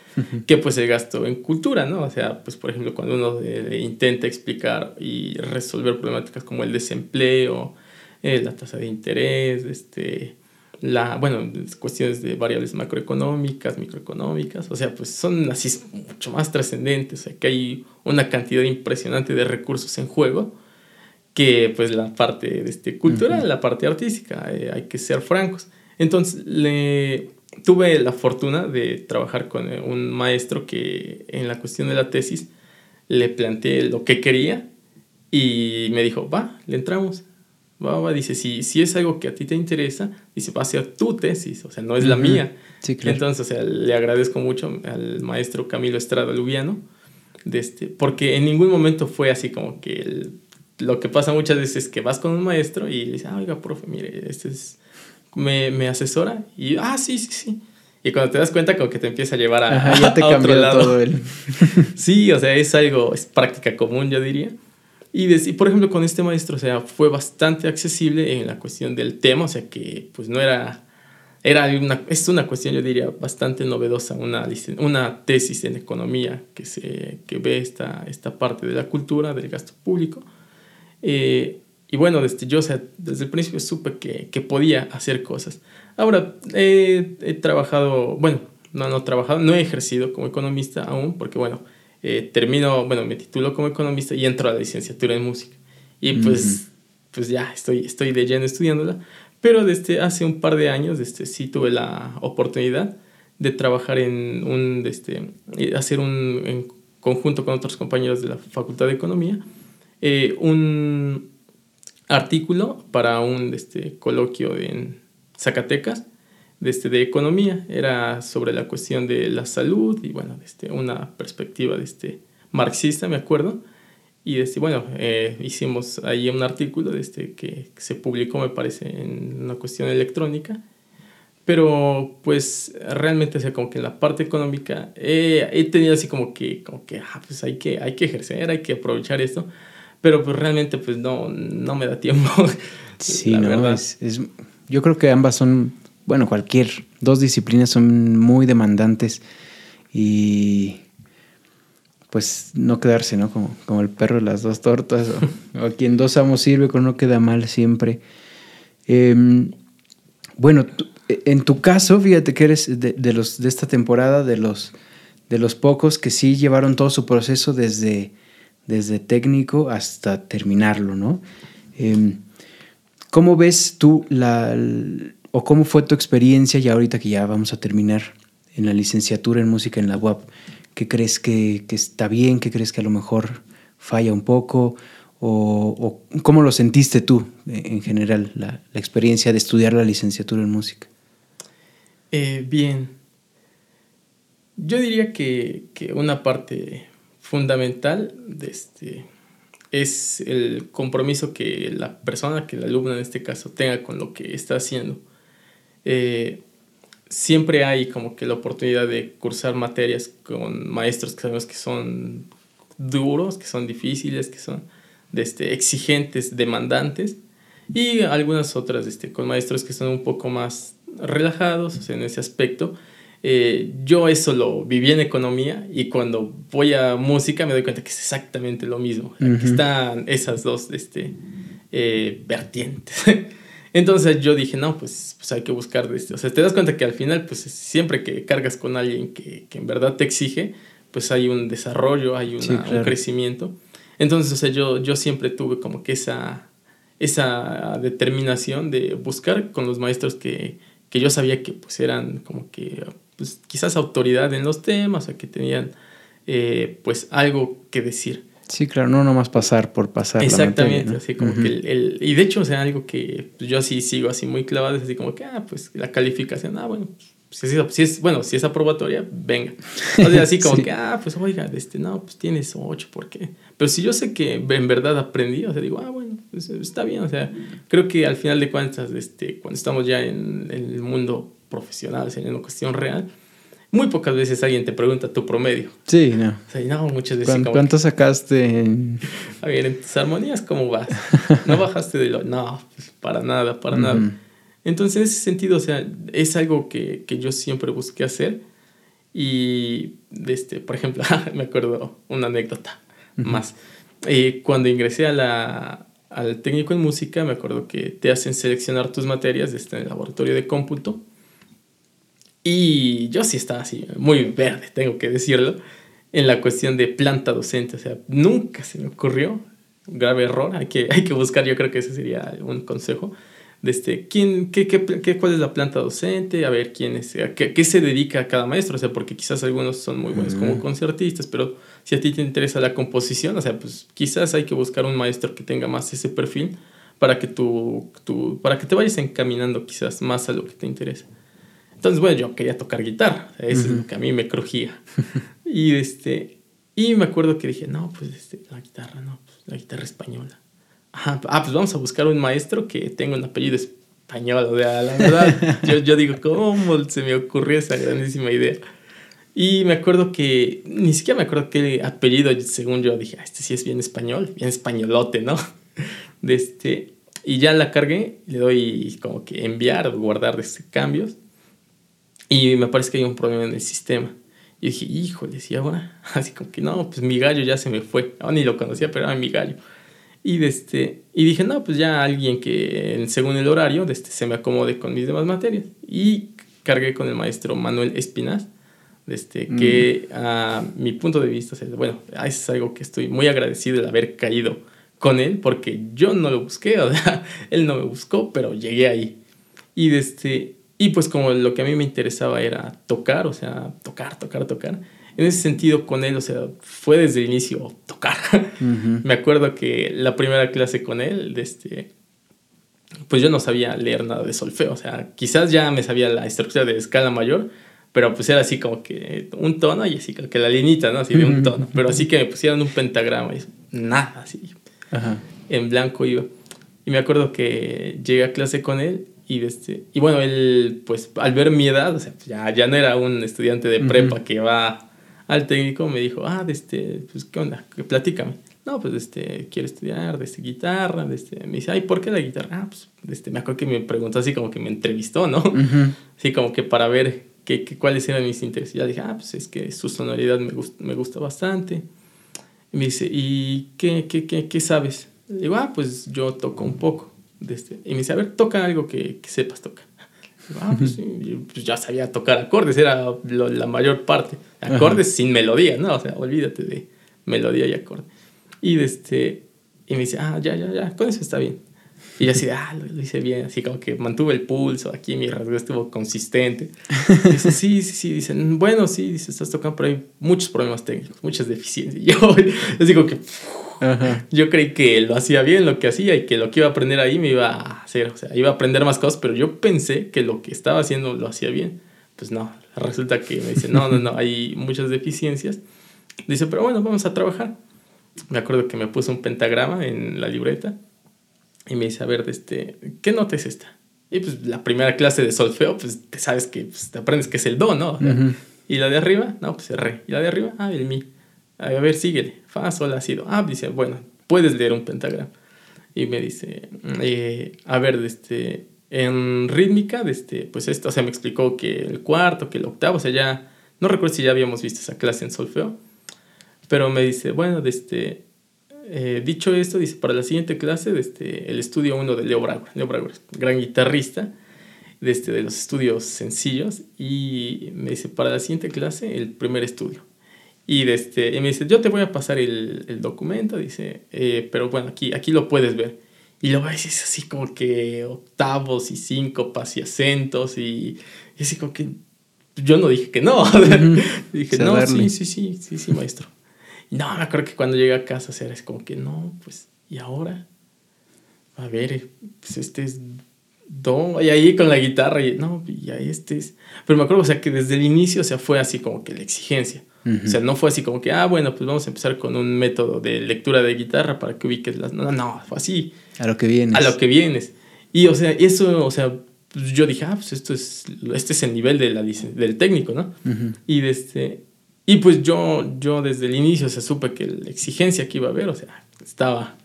que pues el gasto en cultura, ¿no? O sea, pues por ejemplo, cuando uno eh, intenta explicar y resolver problemáticas como el desempleo, eh, la tasa de interés, este, la, bueno, cuestiones de variables macroeconómicas, microeconómicas, o sea, pues son así mucho más trascendentes, o sea, que hay una cantidad impresionante de recursos en juego que pues la parte este, cultural, la parte artística, eh, hay que ser francos. Entonces, le, tuve la fortuna de trabajar con eh, un maestro que en la cuestión de la tesis le planteé lo que quería y me dijo, va, le entramos dice, si, si es algo que a ti te interesa, dice, va a ser tu tesis, o sea, no es la mía. Entonces, o sea, le agradezco mucho al maestro Camilo Estrada Lubiano, de este, porque en ningún momento fue así como que lo que pasa muchas veces es que vas con un maestro y le dices, ah, oiga, profe, mire, este es, me, me asesora, y, ah, sí, sí, sí. Y cuando te das cuenta, como que te empieza a llevar a, Ajá, ya [laughs] te cambió todo él. [laughs] sí, o sea, es algo, es práctica común, yo diría. Y, por ejemplo, con este maestro, o sea, fue bastante accesible en la cuestión del tema, o sea, que pues no era, era una, es una cuestión, yo diría, bastante novedosa, una, una tesis en economía que, se, que ve esta, esta parte de la cultura, del gasto público. Eh, y bueno, desde, yo, o sea, desde el principio supe que, que podía hacer cosas. Ahora, he trabajado, bueno, no, no he trabajado, no he ejercido como economista aún, porque bueno, eh, termino, bueno, me titulo como economista y entro a la licenciatura en música. Y pues, pues ya estoy, estoy de lleno estudiándola. Pero desde hace un par de años este, sí tuve la oportunidad de trabajar en un, este, hacer un, en conjunto con otros compañeros de la Facultad de Economía, eh, un artículo para un este, coloquio en Zacatecas este, de economía, era sobre la cuestión de la salud y bueno, este, una perspectiva de este, marxista, me acuerdo. Y este, bueno, eh, hicimos ahí un artículo de este, que se publicó, me parece, en una cuestión electrónica. Pero pues realmente, o sea, como que en la parte económica he tenido así como que, como que ah, pues hay que, hay que ejercer, hay que aprovechar esto. Pero pues realmente pues no, no me da tiempo. [laughs] Sí, la verdad. Es, es, yo creo que ambas son bueno, cualquier, dos disciplinas son muy demandantes y pues no quedarse, ¿no? Como, como el perro de las dos tortas, o, [laughs] quien dos amos sirve con no queda mal siempre. Em, bueno, en tu caso, fíjate que eres de, los, de esta temporada, de los, de los pocos que sí llevaron todo su proceso desde, desde técnico hasta terminarlo, ¿no? Em, ¿Cómo ves tú la, ¿O cómo fue tu experiencia ya ahorita que ya vamos a terminar en la licenciatura en música en la UAP? ¿Qué crees que, está bien? ¿Qué crees que a lo mejor falla un poco? o, cómo lo sentiste tú eh, en general, la, experiencia de estudiar la licenciatura en música? Eh, bien. Yo diría que, una parte fundamental de este, es el compromiso que la persona, que el alumno en este caso, tenga con lo que está haciendo. Eh, siempre hay como que la oportunidad de cursar materias con maestros que sabemos que son duros, que son difíciles, que son este, exigentes, demandantes, y algunas otras este, con maestros que son un poco más relajados en ese aspecto. Eh, yo eso lo viví en economía y cuando voy a música me doy cuenta que es exactamente lo mismo. Aquí están esas dos este, eh, vertientes. [laughs] Entonces yo dije, no, pues, pues hay que buscar, este, o sea, te das cuenta que al final, pues siempre que cargas con alguien que, que en verdad te exige, pues hay un desarrollo, hay un crecimiento. Entonces, o sea, yo, yo siempre tuve como que esa, esa determinación de buscar con los maestros que, que yo sabía que pues eran como que pues, quizás autoridad en los temas, o que tenían eh, pues algo que decir. Sí, claro, no nomás pasar por pasar. Exactamente, así como que el, Y de hecho, o sea, algo que yo así sigo así muy clavado, es así como que, ah, pues la calificación, ah, bueno, si es, si es, bueno, si es aprobatoria, venga. O sea, así como [laughs] que, ah, pues oiga, este, no, pues tienes ocho, ¿por qué? Pero si yo sé que en verdad aprendí, o sea, digo, ah, bueno, pues, está bien, o sea, creo que al final de cuentas, este, cuando estamos ya en, en el mundo profesional, en una cuestión real, muy pocas veces alguien te pregunta tu promedio. Sí, no. O sea, no, muchas veces. ¿Cuánto, sacaste en.? [laughs] A ver, en tus armonías, ¿cómo vas? [laughs] ¿No bajaste de lo.? No, pues para nada, para nada. Entonces, en ese sentido, o sea, es algo que, que yo siempre busqué hacer. Y, este, por ejemplo, [laughs] me acuerdo una anécdota más. Eh, cuando ingresé a la, al técnico en música, me acuerdo que te hacen seleccionar tus materias este, en el laboratorio de cómputo. Y yo sí estaba así, muy verde, tengo que decirlo, en la cuestión de planta docente. O sea, nunca se me ocurrió, un grave error, hay que, [laughs] hay que buscar, yo creo que ese sería un consejo, de este, ¿quién, qué, qué, qué, cuál es la planta docente, a ver quién es, a qué, qué, se dedica a cada maestro, o sea, porque quizás algunos son muy buenos como concertistas, pero si a ti te interesa la composición, o sea, pues quizás hay que buscar un maestro que tenga más ese perfil para que, tú, tú, para que te vayas encaminando quizás más a lo que te interesa. Entonces, bueno, yo quería tocar guitarra, eso es lo que a mí me crujía. y, este, y me acuerdo que dije, no, pues este, la guitarra, no, pues, la guitarra española. ah, pues vamos a buscar un maestro que tenga un apellido español. O sea, la verdad, yo, yo digo, ¿cómo se me ocurrió esa grandísima idea? Y me acuerdo que, ni siquiera me acuerdo qué apellido, según yo dije, ah, este sí es bien español, bien españolote, ¿no? De este, y ya la cargué, le doy como que enviar o guardar este, cambios. Y me parece que hay un problema en el sistema. Y dije, híjole, ¿y ahora? [laughs] Así como que no, pues mi gallo ya se me fue. ni lo conocía, pero era mi gallo. Y, de este, y dije, no, pues ya alguien que según el horario de este, se me acomode con mis demás materias. Y cargué con el maestro Manuel Espinas, de este, que a mi punto de vista, bueno, es algo que estoy muy agradecido de haber caído con él, porque yo no lo busqué, [laughs] o sea, él no me buscó, pero llegué ahí. Y, de este, y pues como lo que a mí me interesaba era tocar, o sea, tocar, tocar, tocar. En ese sentido con él, o sea, fue desde el inicio tocar. [laughs] me acuerdo que la primera clase con él, de este, pues yo no sabía leer nada de solfeo, o sea, quizás ya me sabía la estructura de escala mayor, pero pues era así como que un tono y así como que la linita, ¿no? Así de un tono, pero así que me pusieron un pentagrama y nada, así. En blanco iba. Y me acuerdo que llegué a clase con él y, este, y bueno, él, pues al ver mi edad, o sea, pues, ya, ya no era un estudiante de prepa que va al técnico, me dijo, ah, de este, pues, ¿qué onda? Platícame. No, pues, este, quiero estudiar, de este, guitarra, de este, me dice, ay, ¿por qué la guitarra? Ah, pues, este, me acuerdo que me preguntó así como que me entrevistó, ¿no? Así como que para ver qué, qué, cuáles eran mis intereses. Ya dije, ah, pues, es que su sonoridad me, gusta, me gusta bastante. Y me dice, ¿y qué, qué, qué, qué sabes? Le digo, ah, pues, yo toco un poco. Este, y me dice, a ver, toca algo que, que sepas tocar. ah, pues, pues, ya sabía tocar acordes, era la mayor parte. Acordes sin melodía, ¿no? O sea, olvídate de melodía y acorde. Y, este, y me dice, ah, ya, ya, ya, con eso está bien. Y yo así, ah, lo, hice bien, así como que mantuve el pulso, aquí mi rasgo estuvo consistente. Y dice, sí, sí, sí, dicen, bueno, sí, dice, estás tocando, pero hay muchos problemas técnicos, muchas deficiencias. [laughs] Y yo, así como que Yo creí que lo hacía bien lo que hacía y que lo que iba a aprender ahí me iba a hacer, o sea, iba a aprender más cosas, pero yo pensé que lo que estaba haciendo lo hacía bien. Pues no, resulta que me dice, no, no, no, hay muchas deficiencias. Dice, pero bueno, vamos a trabajar. Me acuerdo que me puso un pentagrama en la libreta y me dice, a ver, este, ¿qué nota es esta? Y pues la primera clase de solfeo, pues te sabes que pues, te aprendes que es el do, ¿no? Y la de arriba, no, pues el re. Y la de arriba, ah, el mi. A ver, síguele. Fa, sol, ha sido. Ah, dice, bueno, puedes leer un pentagrama. Y me dice, eh, a ver, este, en rítmica, este, pues esto, o sea, me explicó que el cuarto, que el octavo, o sea, ya, no recuerdo si ya habíamos visto esa clase en solfeo, pero me dice, bueno, este, eh, dicho esto, dice, para la siguiente clase, este, el estudio 1 de Leo Brauer. Leo Brauer, gran guitarrista de, este, de los estudios sencillos. Y me dice, para la siguiente clase, el primer estudio. Y, de este, y me dice, yo te voy a pasar el, el documento, dice, eh, pero bueno, aquí, aquí lo puedes ver. Y lo ves, es así como que octavos y síncopas y acentos y, y así como que yo no dije que no. [laughs] dije, no, sí, sí, sí, sí, sí, maestro. Y no, me acuerdo que cuando llegué a casa, o es como que no, pues, ¿y ahora? A ver, pues este es do, y ahí con la guitarra, y no, y ahí este es. Pero me acuerdo, o sea, que desde el inicio, o sea, fue así como que la exigencia. O sea, no fue así como que, ah, bueno, pues vamos a empezar con un método de lectura de guitarra para que ubiques las. No, no, fue así. A lo que vienes. A lo que vienes. Y, o sea, eso, o sea, pues yo dije, ah, pues esto es, este es el nivel de la, del técnico, ¿no? Y desde, este, y pues yo, yo desde el inicio se supe que la exigencia que iba a haber, o sea, estaba,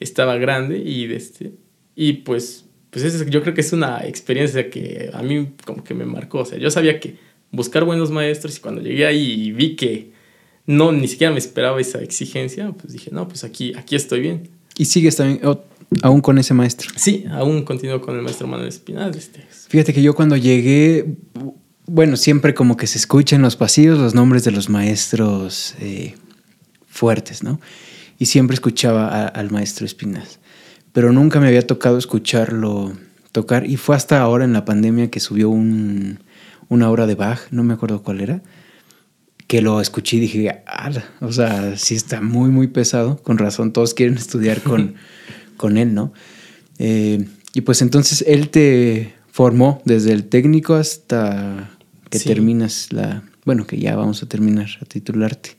estaba grande y, este, y pues, pues eso, yo creo que es una experiencia que a mí como que me marcó. O sea, yo sabía que buscar buenos maestros y cuando llegué ahí y vi que no, ni siquiera me esperaba esa exigencia, pues dije, no, pues aquí, aquí estoy bien. ¿Y sigues también aún con ese maestro? Sí, aún continúo con el maestro Manuel Espinal. Este. Fíjate que yo cuando llegué bueno, siempre como que se escuchan en los pasillos los nombres de los maestros eh, fuertes, ¿no? Y siempre escuchaba al maestro Espinas, pero nunca me había tocado escucharlo tocar y fue hasta ahora en la pandemia que subió un, una obra de Bach, no me acuerdo cuál era, que lo escuché y dije, o sea, sí está muy, muy pesado, con razón, todos quieren estudiar con, [laughs] con él, ¿no? Eh, y pues entonces él te formó desde el técnico hasta que terminas la, bueno, que ya vamos a terminar a titularte.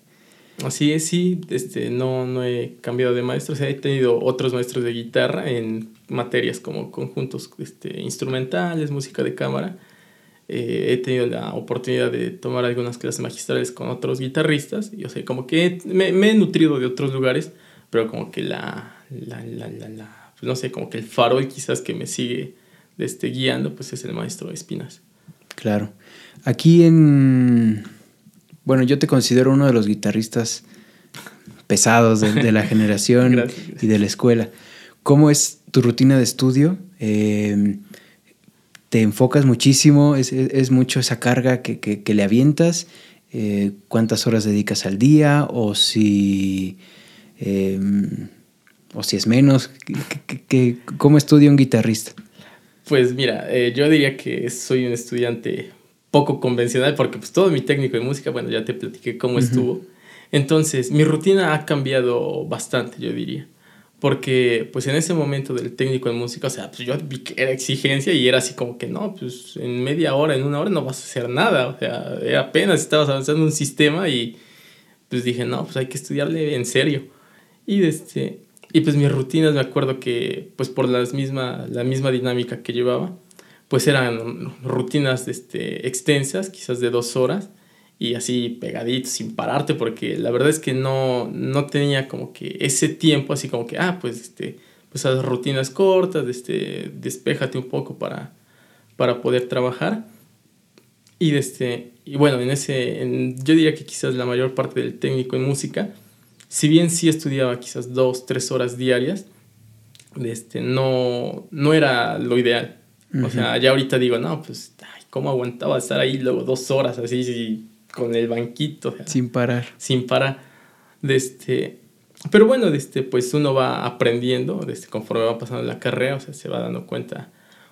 Así es, sí, este, no, no he cambiado de maestro, o sea, he tenido otros maestros de guitarra en materias como conjuntos este, instrumentales, música de cámara. Eh, he tenido la oportunidad de tomar algunas clases magistrales con otros guitarristas y, o sea, como que me, me he nutrido de otros lugares, pero como que la, la, la, la, pues no sé, como que el farol quizás que me sigue este, guiando, pues es el maestro Espinas. Claro. Aquí en... Bueno, yo te considero uno de los guitarristas pesados de, la [laughs] generación y de la escuela. ¿Cómo es tu rutina de estudio? Eh, ¿Te enfocas muchísimo? ¿Es, mucho esa carga que, le avientas? Eh, ¿Cuántas horas dedicas al día? ¿O si, eh, o si es menos? ¿Cómo estudia un guitarrista? Pues mira, eh, yo diría que soy un estudiante poco convencional porque pues todo mi técnico de música, bueno, ya te platiqué cómo estuvo. Entonces, mi rutina ha cambiado bastante, yo diría. Porque pues en ese momento del técnico de música, o sea, pues yo vi que era exigencia y era así como que no, pues en media hora, en una hora no vas a hacer nada. O sea, apenas estabas avanzando un sistema y pues dije, no, pues hay que estudiarle en serio. Y este, y pues mis rutinas, me acuerdo que pues por las misma, la misma dinámica que llevaba, pues eran rutinas este, extensas, quizás de dos horas, y así pegaditos, sin pararte, porque la verdad es que no, no tenía como que ese tiempo, así como que, ah, pues, este, pues las rutinas cortas, este, despéjate un poco para, para poder trabajar. Y, este, y bueno, en ese, en, yo diría que quizás la mayor parte del técnico en música, si bien sí estudiaba quizás dos, tres horas diarias, este, no, no era lo ideal. O sea, ya ahorita digo, no, pues, ¿cómo aguantaba estar ahí luego dos horas así, con el banquito? sin parar. Sin parar. De este, pero bueno, de este, pues uno va aprendiendo este, conforme va pasando la carrera, o sea, se va dando cuenta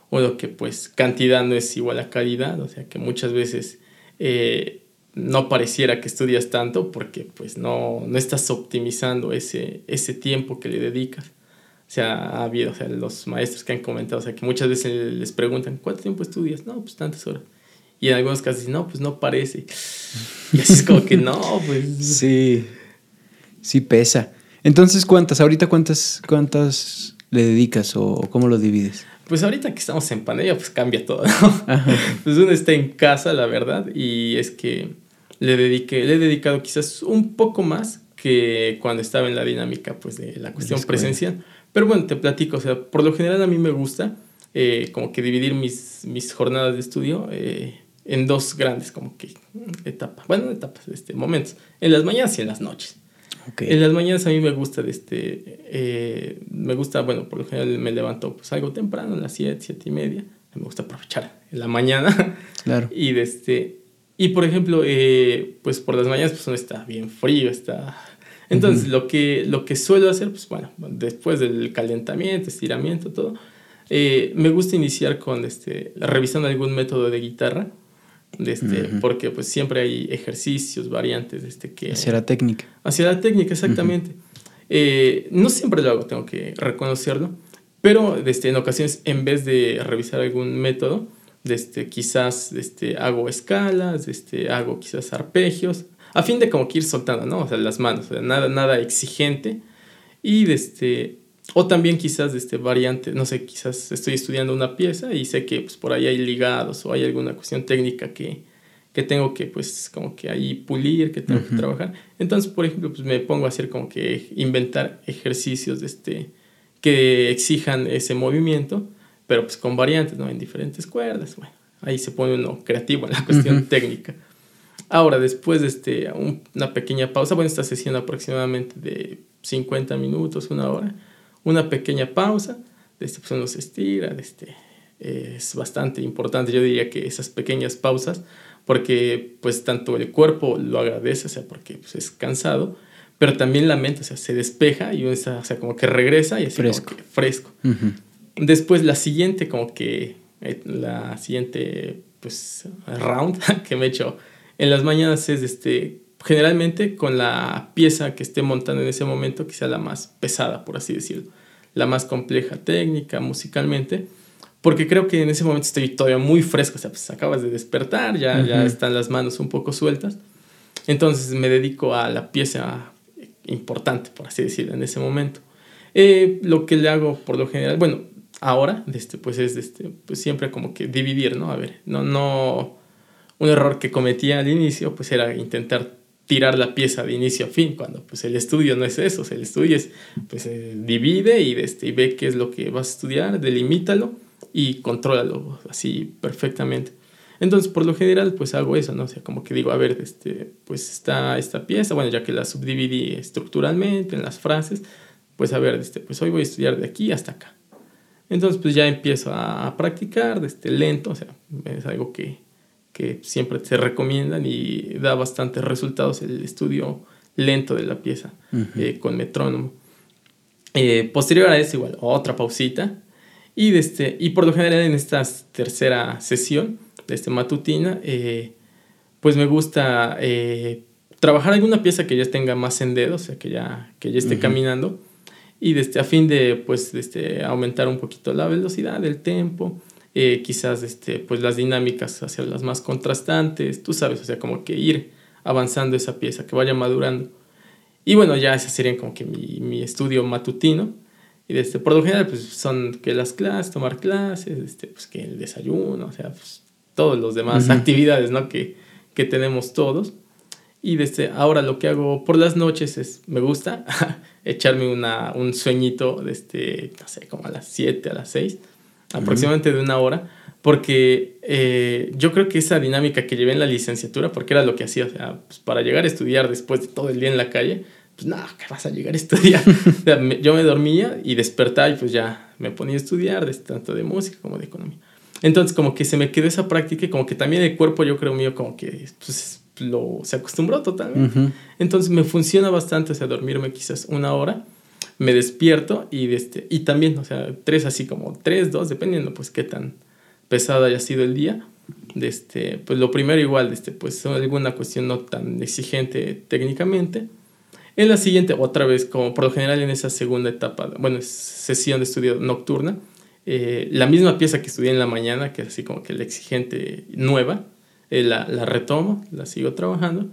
uno que pues cantidad no es igual a calidad, o sea, que muchas veces eh, no pareciera que estudias tanto porque pues no, no estás optimizando ese, ese tiempo que le dedicas. O sea, ha habido o sea, los maestros que han comentado, o sea, que muchas veces les preguntan, ¿cuánto tiempo estudias? No, pues tantas horas. Y en algunos casos no, pues no parece. Y así es como que no, pues... Sí, sí pesa. Entonces, ¿cuántas? ¿Ahorita cuántas, cuántas le dedicas o cómo lo divides? Pues ahorita que estamos en pandemia, pues cambia todo, ¿no? Pues uno está en casa, la verdad, y es que le dediqué, le he dedicado quizás un poco más que cuando estaba en la dinámica, pues, de la cuestión presencial. Pero bueno, te platico, o sea, por lo general a mí me gusta eh, como que dividir mis, mis jornadas de estudio eh, en dos grandes como que etapas, bueno, etapas, este, momentos, en las mañanas y en las noches. En las mañanas a mí me gusta, este, eh, me gusta, bueno, por lo general me levanto pues algo temprano, a las 7, 7 y media. Me gusta aprovechar en la mañana. [laughs] Claro. y, este, y por ejemplo, eh, pues por las mañanas pues está bien frío, está... Entonces lo, que, lo que suelo hacer, pues bueno, después del calentamiento, estiramiento, todo, eh, me gusta iniciar con, este, revisando algún método de guitarra este, porque pues siempre hay ejercicios, variantes, este, que... Hacia la técnica. Hacia la técnica, exactamente. Eh, no siempre lo hago, tengo que reconocerlo, pero este, en ocasiones, en vez de revisar algún método, este, quizás este, hago escalas, este, hago quizás arpegios, a fin de como que ir soltando, ¿no? O sea, las manos, nada, nada exigente. Y este, o también quizás este variante, no sé, quizás estoy estudiando una pieza y sé que pues, por ahí hay ligados o hay alguna cuestión técnica que, que tengo que pues como que ahí pulir, que tengo que trabajar. Entonces, por ejemplo, pues me pongo a hacer como que inventar ejercicios de este, que exijan ese movimiento, pero pues con variantes, ¿no? En diferentes cuerdas. Bueno, ahí se pone uno creativo en la cuestión técnica. Ahora, después de este, una pequeña pausa, bueno, esta sesión aproximadamente de 50 minutos, una hora, una pequeña pausa, este, pues uno se estira, este, es bastante importante, yo diría que esas pequeñas pausas, porque pues tanto el cuerpo lo agradece, o sea, porque pues, es cansado, pero también la mente, o sea, se despeja y uno está, o sea, como que regresa y así fresco. fresco. Después la siguiente, como que eh, la siguiente, pues, round [laughs] que me he hecho en las mañanas es, este, generalmente con la pieza que esté montando en ese momento, que sea la más pesada, por así decirlo, la más compleja técnica, musicalmente, porque creo que en ese momento estoy todavía muy fresco, o sea, pues acabas de despertar, ya, ya están las manos un poco sueltas, entonces me dedico a la pieza importante, por así decirlo, en ese momento. Eh, lo que le hago por lo general, bueno, ahora, este, pues es este, pues siempre como que dividir, ¿no? A ver, no, no, un error que cometía al inicio, pues era intentar tirar la pieza de inicio a fin, cuando pues el estudio no es eso, el estudio es, pues eh, divide y, este, y ve qué es lo que vas a estudiar, delimítalo y contrólalo así perfectamente. Entonces, por lo general, pues hago eso, ¿no? O sea, como que digo, a ver, este, pues está esta pieza, bueno, ya que la subdividí estructuralmente en las frases, pues a ver, este, pues hoy voy a estudiar de aquí hasta acá. Entonces, pues ya empiezo a practicar, este, lento, o sea, es algo que, que siempre se recomiendan y da bastantes resultados el estudio lento de la pieza eh, con metrónomo. Eh, posterior a eso, igual, otra pausita. Y, este, y por lo general en esta tercera sesión, de este matutina, eh, pues me gusta trabajar alguna pieza que ya tenga más en o sea, que ya, que ya esté caminando. Y desde, a fin de, pues, este, aumentar un poquito la velocidad, el tempo, eh, quizás este, pues las dinámicas hacia las más contrastantes, tú sabes, o sea, como que ir avanzando esa pieza, que vaya madurando. Y bueno, ya ese sería como que mi, mi estudio matutino. Y este, por lo general, pues son que las clases, tomar clases, este, pues que el desayuno, o sea, pues todos los demás actividades, ¿no? Que, que tenemos todos. Y desde ahora lo que hago por las noches es, me gusta [laughs] echarme una, un sueñito, este, no sé, como a las 7, a las 6 aproximadamente de una hora, porque eh, yo creo que esa dinámica que llevé en la licenciatura, porque era lo que hacía, o sea, pues para llegar a estudiar después de todo el día en la calle, pues nada, que vas a llegar a estudiar. [laughs] yo me dormía y despertaba y pues ya me ponía a estudiar, de, tanto de música como de economía. Entonces como que se me quedó esa práctica y como que también el cuerpo yo creo mío como que pues, lo, se acostumbró totalmente. Entonces me funciona bastante, o sea, dormirme quizás una hora me despierto y, este, y también, o sea, tres así como tres, dos, dependiendo pues qué tan pesado haya sido el día. De este, pues lo primero igual, de este, pues alguna cuestión no tan exigente técnicamente. En la siguiente, otra vez, como por lo general en esa segunda etapa, bueno, sesión de estudio nocturna, eh, la misma pieza que estudié en la mañana, que es así como que la exigente nueva, eh, la, la, retomo, la sigo trabajando.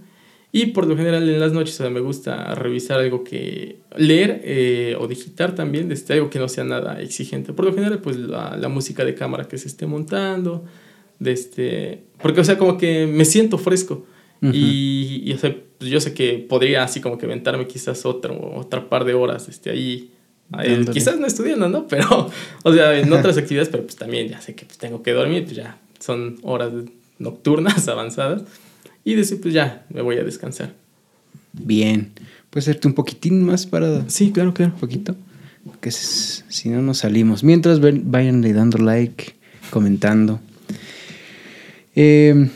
Y por lo general en las noches me gusta revisar algo que leer eh, o digitar también, este, algo que no sea nada exigente. Por lo general, pues la, la música de cámara que se esté montando, de este, porque o sea, como que me siento fresco. Y, y o sea, pues yo sé que podría así como que aventarme quizás otro, otra par de horas este, ahí quizás no estudiando, ¿no? [laughs] Pero, o sea, en otras [laughs] actividades, pero pues también ya sé que pues, tengo que dormir, pues ya son horas nocturnas [laughs] avanzadas. Y decir, pues ya me voy a descansar. Bien. ¿Puedes hacerte un poquitín más para...? Sí, claro, claro. Un poquito. Porque si no nos salimos. Mientras vayan dando like, comentando. Eh,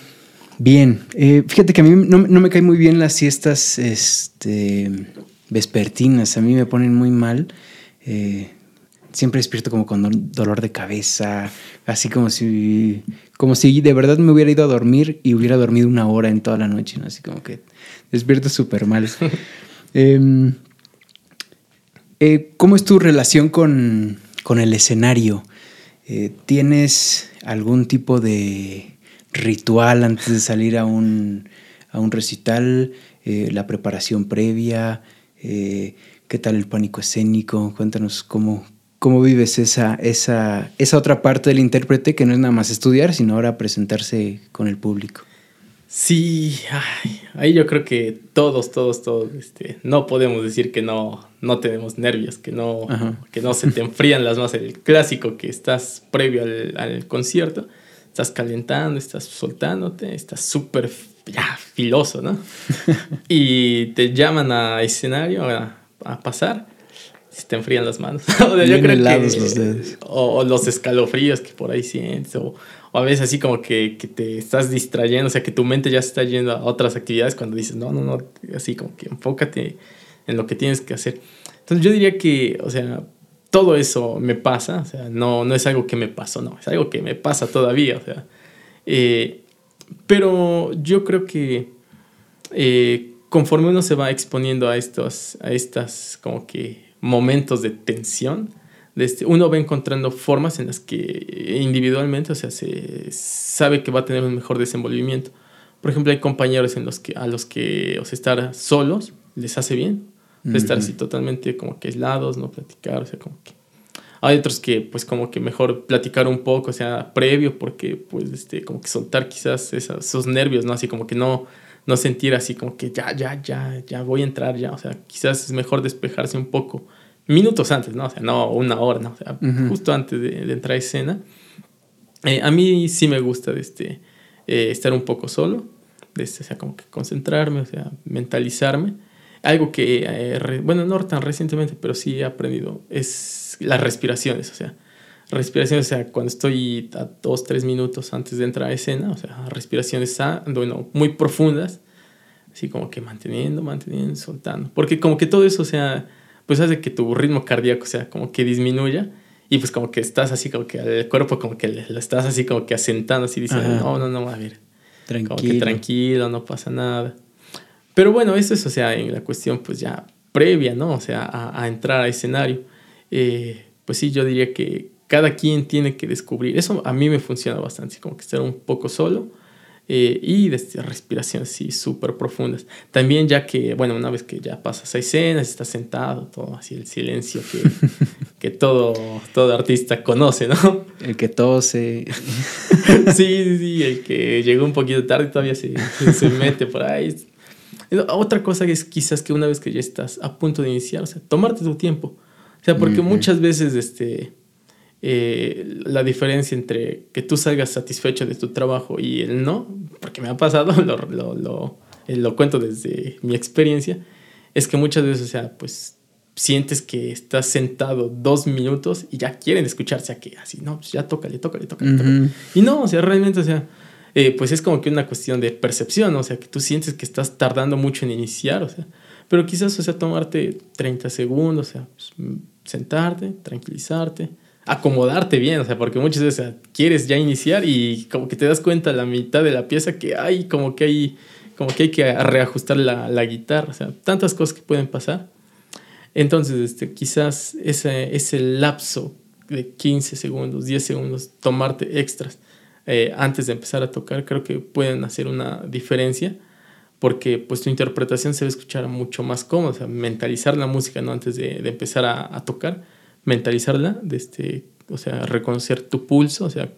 bien. Eh, fíjate que a mí no, no, me caen muy bien las siestas este, vespertinas. A mí me ponen muy mal. Eh, siempre despierto como con dolor de cabeza, así como si, como si de verdad me hubiera ido a dormir y hubiera dormido una hora en toda la noche, ¿no? Así como que despierto súper mal. [laughs] Em, eh, ¿Cómo es tu relación con, con el escenario? Eh, ¿Tienes algún tipo de ritual antes de salir a un, a un recital? ¿La preparación previa? ¿Qué tal el pánico escénico? Cuéntanos cómo, cómo vives esa, esa, esa otra parte del intérprete que no es nada más estudiar, sino ahora presentarse con el público. Sí, ahí yo creo que todos, todos, todos, este, no podemos decir que no, no tenemos nervios, que no, que no se te [laughs] enfrían las más. El clásico que estás previo al, al concierto, estás calentando, estás soltándote, estás súper filoso, ¿no? [laughs] y te llaman a escenario, a, a pasar, si te enfrían las manos. [laughs] o yo creo que, los dedos. O, los escalofríos que por ahí sientes, o, a veces así como que, que, te estás distrayendo, o sea, que tu mente ya se está yendo a otras actividades cuando dices, no, no, no, así como que enfócate en lo que tienes que hacer. Entonces yo diría que, o sea, todo eso me pasa, o sea, no, no es algo que me pasó, no, es algo que me pasa todavía, o sea, eh, pero yo creo que eh, conforme uno se va exponiendo a estos, a estas como que momentos de tensión, este, uno va encontrando formas en las que individualmente, o sea, se sabe que va a tener un mejor desenvolvimiento. Por ejemplo, hay compañeros en los que, a los que o sea, estar solos les hace bien, estar así totalmente como que aislados, no platicar, o sea, como que... Hay otros que pues como que mejor platicar un poco, o sea, previo, porque pues este, como que soltar quizás esos nervios, ¿no? Así como que no, no sentir así como que ya, ya, ya, ya voy a entrar ya. O sea, quizás es mejor despejarse un poco minutos antes, ¿no? O sea, no una hora, ¿no? O sea, justo antes de, entrar a escena. Eh, a mí sí me gusta de este, eh, estar un poco solo, de este, o sea, como que concentrarme, o sea, mentalizarme. Algo que, eh, bueno, no tan recientemente, pero sí he aprendido, es las respiraciones, o sea, respiraciones, o sea, cuando estoy a dos, tres minutos antes de entrar a escena, o sea, respiraciones, bueno, muy profundas, así como que manteniendo, manteniendo, soltando. Porque como que todo eso, o sea, pues hace que tu ritmo cardíaco, o sea, como que disminuya y pues como que estás así, como que el cuerpo como que lo estás así como que asentando, así diciendo, no, no, no, a ver, tranquilo. Como que tranquilo, no pasa nada. Pero bueno, eso es, o sea, en la cuestión pues ya previa, ¿no? O sea, a, entrar a escenario. Eh, pues sí, yo diría que, cada quien tiene que descubrir. Eso a mí me funciona bastante, como que estar un poco solo eh, y de respiraciones así súper profundas. También ya que, bueno, una vez que ya pasas a escenas, estás sentado, todo así el silencio que, [laughs] que todo, todo artista conoce, ¿no? El que tose. [laughs] sí, sí, sí, el que llegó un poquito tarde todavía se, se mete por ahí. Otra cosa es quizás que una vez que ya estás a punto de iniciar, o sea, tomarte tu tiempo. O sea, porque muchas veces, este eh, la diferencia entre que tú salgas satisfecho de tu trabajo y el no, porque me ha pasado, [laughs] lo, lo, lo, eh, lo, cuento desde mi experiencia, es que muchas veces, o sea, pues sientes que estás sentado dos minutos y ya quieren escucharse aquí, así, no, pues ya tócale, tócale, tócale, tócale. Y no, o sea, realmente, o sea, eh, pues es como que una cuestión de percepción, o sea, que tú sientes que estás tardando mucho en iniciar, o sea, pero quizás, o sea, tomarte 30 segundos, o sea, pues, sentarte, tranquilizarte, acomodarte bien, o sea, porque muchas veces quieres ya iniciar y como que te das cuenta a la mitad de la pieza que hay, como que hay, como que hay que reajustar la, la guitarra, o sea, tantas cosas que pueden pasar. Entonces, este, quizás ese, ese lapso de 15 segundos, 10 segundos, tomarte extras eh, antes de empezar a tocar, creo que pueden hacer una diferencia porque pues tu interpretación se va a escuchar mucho más cómoda, o sea, mentalizar la música ¿no? antes de, de empezar a, a, tocar, mentalizarla, de este, o sea, reconocer tu pulso, o sea,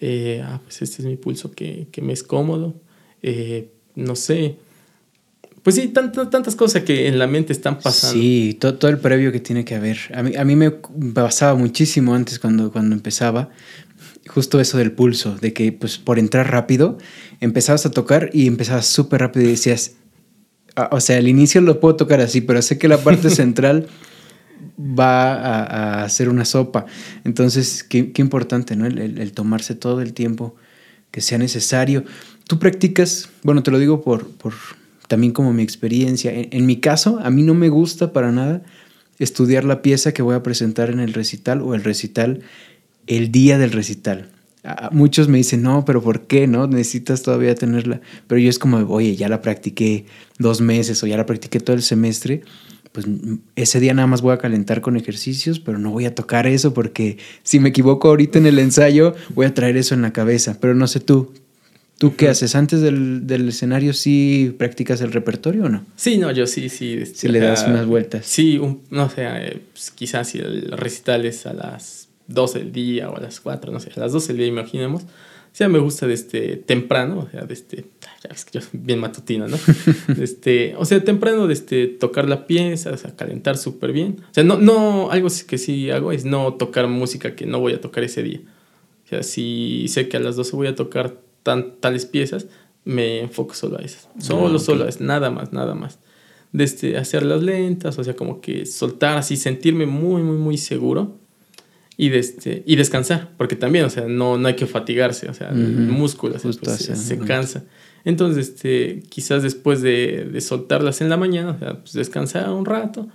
eh, ah, pues este es mi pulso que, que me es cómodo, eh, no sé, pues sí, tantas, tantas cosas que en la mente están pasando. Sí, todo, todo, el previo que tiene que haber. A mí, a mí me pasaba muchísimo antes cuando, cuando empezaba, justo eso del pulso, de que pues por entrar rápido, empezabas a tocar y empezabas súper rápido y decías, ah, o sea, al inicio lo puedo tocar así, pero sé que la parte [laughs] central va a, hacer una sopa. Entonces, qué, importante, ¿no? El, tomarse todo el tiempo que sea necesario. Tú practicas, bueno, te lo digo por, por también como mi experiencia. En, en mi caso, a mí no me gusta para nada estudiar la pieza que voy a presentar en el recital o el recital el día del recital. Muchos me dicen, no, pero ¿por qué? ¿No? Necesitas todavía tenerla. Pero yo es como, oye, ya la practiqué dos meses o ya la practiqué todo el semestre. Pues ese día nada más voy a calentar con ejercicios, pero no voy a tocar eso porque si me equivoco ahorita en el ensayo, voy a traer eso en la cabeza. Pero no sé tú, ¿Tú qué haces? ¿Antes del, del, escenario sí practicas el repertorio o no? Sí, no, yo sí, sí. Si sí le das unas vueltas. Sí, un, no sé, eh, pues quizás si el recital es a las 12 del día o a las 4, no sé, a las 12 del día imaginemos. O sea, me gusta de este temprano, o sea, de este, ya ves que yo soy bien matutino, ¿no? [laughs] este, o sea, temprano de este, tocar la pieza, o sea, calentar súper bien. O sea, no, no, algo que sí hago es no tocar música que no voy a tocar ese día. O sea, si sé que a las 12 voy a tocar tan, tales piezas, me enfoco solo a esas. Solo, oh, okay. solo a esas, nada más, nada más. De este, hacerlas lentas, o sea, como que soltar así, sentirme muy, muy, muy seguro y, de este, y descansar, porque también, o sea, no, no hay que fatigarse, o sea, uh -huh. el músculo pues, se, se cansa. Entonces, este, quizás después de, de, soltarlas en la mañana, o sea, pues descansar un rato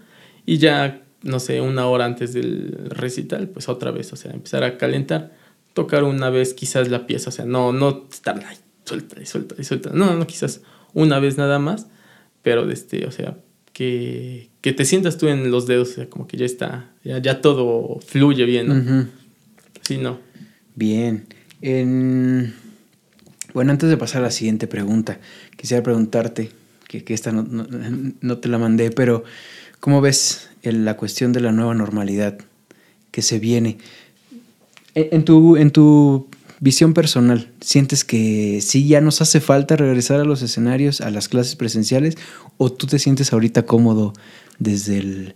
y ya, no sé, una hora antes del recital, pues otra vez, o sea, empezar a calentar tocar una vez quizás la pieza, o sea, no, no estar ahí, suelta y suelta y suelta, no, no, quizás una vez nada más, pero este, o sea, que, que te sientas tú en los dedos, o sea, como que ya está, ya, ya todo fluye bien, ¿no? Uh -huh. Sí, no. Bien. En... Bueno, antes de pasar a la siguiente pregunta, quisiera preguntarte, que, que esta no, no, no, te la mandé, pero ¿cómo ves el, la cuestión de la nueva normalidad que se viene? En tu, en tu visión personal, ¿sientes que sí ya nos hace falta regresar a los escenarios, a las clases presenciales, o tú te sientes ahorita cómodo desde el,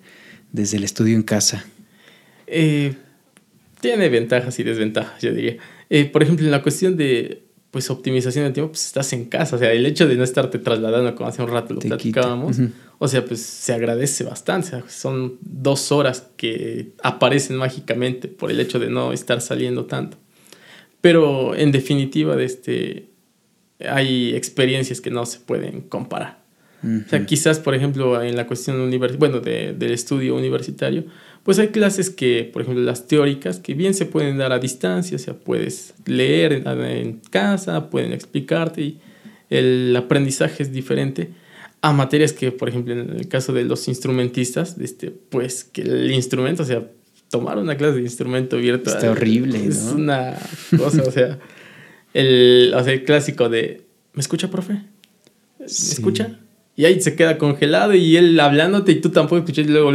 desde el estudio en casa? Eh, tiene ventajas y desventajas, yo diría. Eh, por ejemplo, en la cuestión de pues optimización del tiempo, pues estás en casa. O sea, el hecho de no estarte trasladando, como hace un rato lo Te platicábamos, uh -huh. o sea, pues se agradece bastante. O sea, son dos horas que aparecen mágicamente por el hecho de no estar saliendo tanto. Pero en definitiva, de este, hay experiencias que no se pueden comparar. Uh -huh. O sea, quizás, por ejemplo, en la cuestión univers bueno, de, del estudio universitario, pues hay clases que, por ejemplo, las teóricas, que bien se pueden dar a distancia, o sea, puedes leer en, en casa, pueden explicarte y el aprendizaje es diferente a materias que, por ejemplo, en el caso de los instrumentistas, este, pues que el instrumento, o sea, tomar una clase de instrumento virtual. Está horrible, Es ¿no? una cosa, o sea, el, o sea, el clásico de, ¿me escucha, profe? ¿Me sí. escucha? Y ahí se queda congelado y él hablándote y tú tampoco escuchas y luego...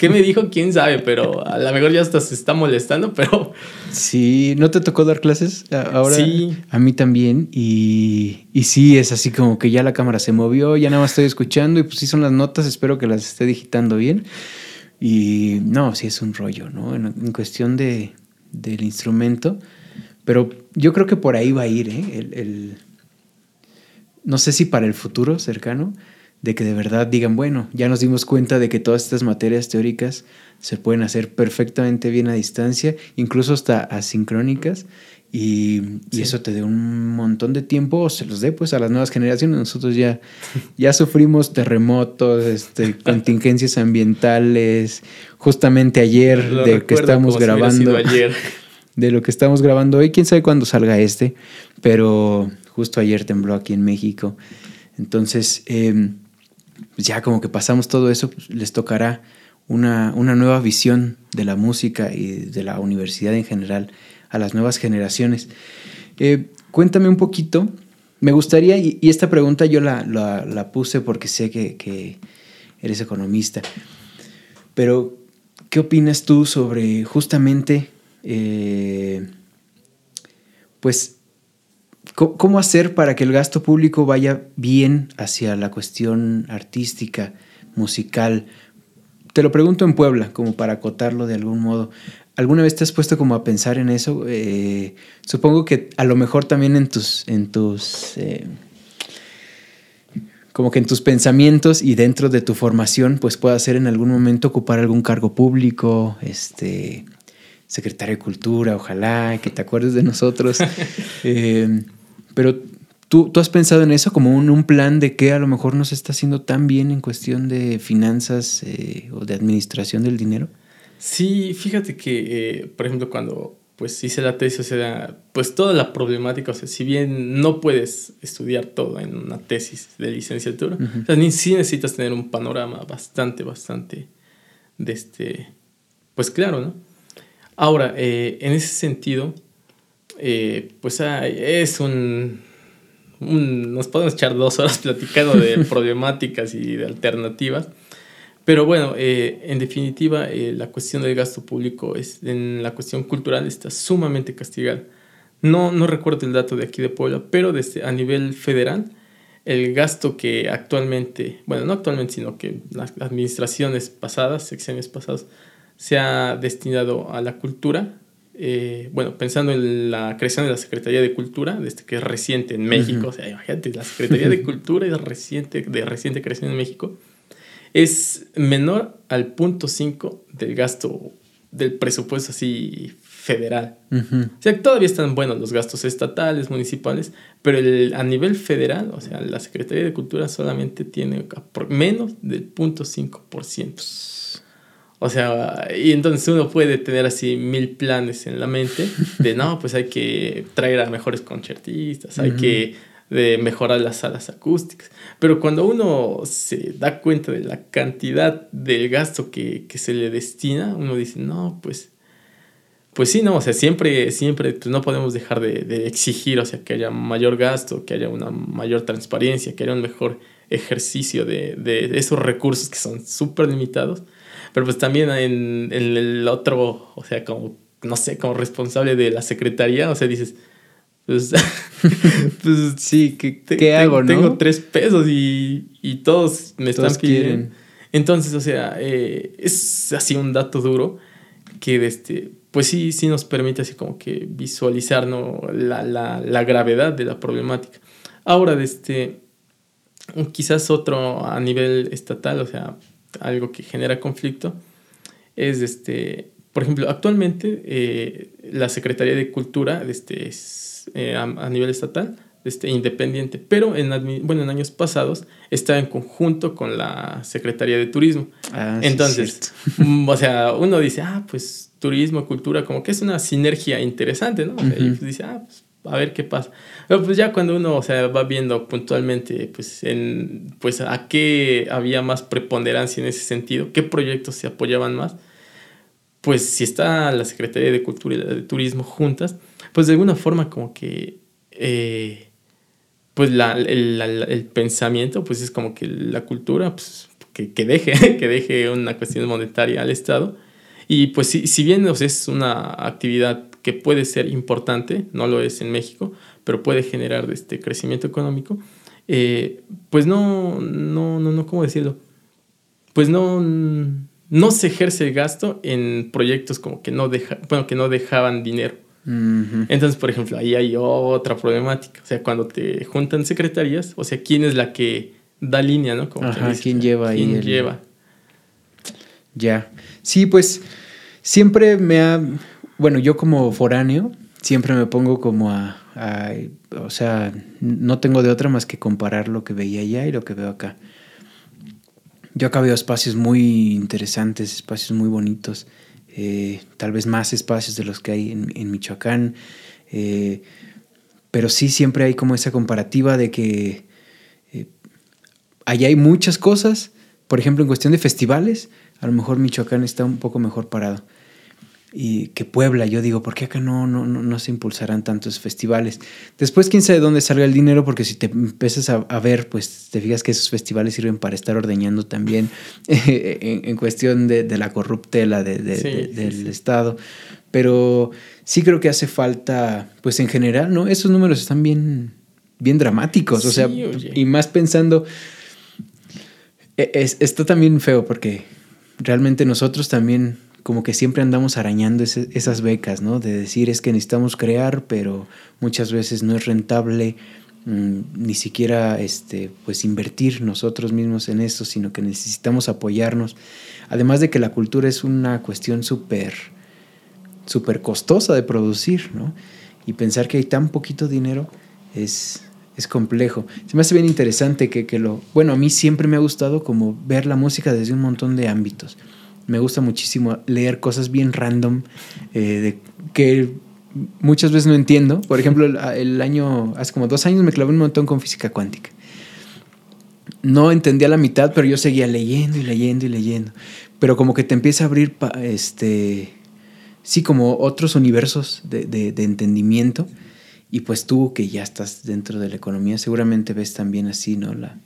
¿Qué me dijo? ¿Quién sabe? Pero a lo mejor ya hasta se está molestando, pero... Sí, ¿no te tocó dar clases ahora? Sí. A mí también. Y, y sí, es así como que ya la cámara se movió, ya nada más estoy escuchando y pues sí son las notas, espero que las esté digitando bien. Y no, sí es un rollo, ¿no? En, en cuestión de, del instrumento. Pero yo creo que por ahí va a ir, ¿eh? El, el, no sé si para el futuro cercano, de que de verdad digan, bueno, ya nos dimos cuenta de que todas estas materias teóricas se pueden hacer perfectamente bien a distancia, incluso hasta asincrónicas, y, eso te dé un montón de tiempo o se los dé pues a las nuevas generaciones. Nosotros ya, [laughs] ya sufrimos terremotos, este, [laughs] contingencias ambientales. Justamente ayer de que estamos grabando. [laughs] De lo que estamos grabando hoy, quién sabe cuándo salga este, pero justo ayer tembló aquí en México. Entonces, em, ya como que pasamos todo eso, pues, les tocará una, una nueva visión de la música y de la universidad en general a las nuevas generaciones. Eh, cuéntame un poquito, me gustaría, y, esta pregunta yo la, puse porque sé que, eres economista, pero ¿qué opinas tú sobre justamente, eh, pues, cómo hacer para que el gasto público vaya bien hacia la cuestión artística, musical? Te lo pregunto en Puebla, como para acotarlo de algún modo. ¿Alguna vez te has puesto como a pensar en eso? Eh, supongo que a lo mejor también en tus, en tus, eh, como que en tus pensamientos y dentro de tu formación, pues pueda ser en algún momento ocupar algún cargo público, este, secretario de Cultura, ojalá, que te acuerdes de nosotros. [laughs] Eh, pero ¿tú, ¿tú, has pensado en eso como un, un, plan de que a lo mejor no se está haciendo tan bien en cuestión de finanzas o de administración del dinero? Sí, fíjate que, eh, por ejemplo, cuando pues hice la tesis, o sea, pues toda la problemática, o sea, si bien no puedes estudiar todo en una tesis de licenciatura, o sea, ni sí necesitas tener un panorama bastante, bastante, de este, pues claro, ¿no? Ahora, eh, en ese sentido, eh, pues es un, un, nos podemos echar dos horas [laughs] platicando de problemáticas y de alternativas, pero bueno, eh, en definitiva, eh, la cuestión del gasto público es, en la cuestión cultural está sumamente castigada. No, no recuerdo el dato de aquí de Puebla, pero desde, a nivel federal, el gasto que actualmente, bueno, no actualmente, sino que las administraciones pasadas, sexenios pasados, se ha destinado a la cultura. Eh, bueno, pensando en la creación de la Secretaría de Cultura, desde que es reciente en México, o sea, imagínate, la Secretaría de [laughs] Cultura es reciente, de reciente creación en México es menor al punto 5 del gasto del presupuesto así federal. O sea, todavía están buenos los gastos estatales, municipales, pero el, a nivel federal, o sea, la Secretaría de Cultura solamente tiene menos del 0.5%. O sea, y entonces uno puede tener así mil planes en la mente de no, pues hay que traer a mejores concertistas, hay que de mejorar las salas acústicas. Pero cuando uno se da cuenta de la cantidad del gasto que, se le destina, uno dice, no, pues, pues sí, no, o sea, siempre, siempre pues, no podemos dejar de, exigir, o sea, que haya mayor gasto, que haya una mayor transparencia, que haya un mejor ejercicio de, esos recursos que son súper limitados. Pero pues también en, en el otro, o sea, como, no sé, como responsable de la secretaría, o sea, dices, pues, [laughs] pues sí, ¿qué, ¿qué hago, no? Tengo tres pesos y, y todos me están pidiendo. Entonces, o sea, eh, es así un dato duro que, este, pues sí, sí nos permite así como que visualizar ¿no? la, la, la gravedad de la problemática. Ahora, de este, quizás otro a nivel estatal, o sea, algo que genera conflicto, es, este, por ejemplo, actualmente eh, la Secretaría de Cultura este, es eh, a, nivel estatal, este, independiente, pero en, bueno, en años pasados estaba en conjunto con la Secretaría de Turismo. Ah, Entonces, [laughs] o sea, uno dice, ah, pues turismo, cultura, como que es una sinergia interesante, ¿no? Y pues dice, ah, pues a ver qué pasa. Pero pues ya cuando uno, o sea, va viendo puntualmente, pues, en, pues a qué había más preponderancia en ese sentido, qué proyectos se apoyaban más, pues si está la Secretaría de Cultura y la de Turismo juntas, pues de alguna forma como que, eh, pues la, el, pensamiento, pues es como que la cultura, pues que, que, deje, [laughs] que deje una cuestión monetaria al Estado. Y pues si, si bien es una actividad que puede ser importante, no lo es en México, pero puede generar este crecimiento económico, eh, pues no, no, no, no, ¿cómo decirlo? Pues no, no se ejerce el gasto en proyectos como que no, deja, bueno, que no dejaban dinero. Entonces, por ejemplo, ahí hay otra problemática. O sea, cuando te juntan secretarías, o sea, ¿quién es la que da línea, no? Como Ajá, ¿quién lleva ahí? ¿Quién lleva? Ya. Sí, pues siempre me ha. Bueno, yo como foráneo, siempre me pongo como a, o sea, no tengo de otra más que comparar lo que veía allá y lo que veo acá. Yo acá veo espacios muy interesantes, espacios muy bonitos, eh, tal vez más espacios de los que hay en, Michoacán, eh, pero sí siempre hay como esa comparativa de que eh, allá hay muchas cosas, por ejemplo en cuestión de festivales, a lo mejor Michoacán está un poco mejor parado y que Puebla. Yo digo, ¿por qué acá no, no, no, se impulsarán tantos festivales? Después, quién sabe de dónde salga el dinero, porque si te empiezas a, ver, pues te fijas que esos festivales sirven para estar ordeñando también [laughs] en, cuestión de, la corruptela del Estado. Pero sí creo que hace falta, pues en general, ¿no? Esos números están bien, bien dramáticos, o sea, y más pensando, e, es, está también feo porque realmente nosotros también como que siempre andamos arañando esas becas, ¿no? De decir es que necesitamos crear, pero muchas veces no es rentable mm, ni siquiera este, pues invertir nosotros mismos en eso, sino que necesitamos apoyarnos. Además de que la cultura es una cuestión súper, súper costosa de producir, ¿no? Y pensar que hay tan poquito dinero es, es complejo. Se me hace bien interesante que, que, lo... Bueno, a mí siempre me ha gustado como ver la música desde un montón de ámbitos me gusta muchísimo leer cosas bien random eh, de, que muchas veces no entiendo. Por ejemplo, el, año, hace como dos años me clavé un montón con física cuántica. No entendía la mitad, pero yo seguía leyendo y leyendo y leyendo. Pero como que te empieza a abrir, este, sí, como otros universos de, de, entendimiento. Y pues tú que ya estás dentro de la economía, seguramente ves también así, ¿no? La,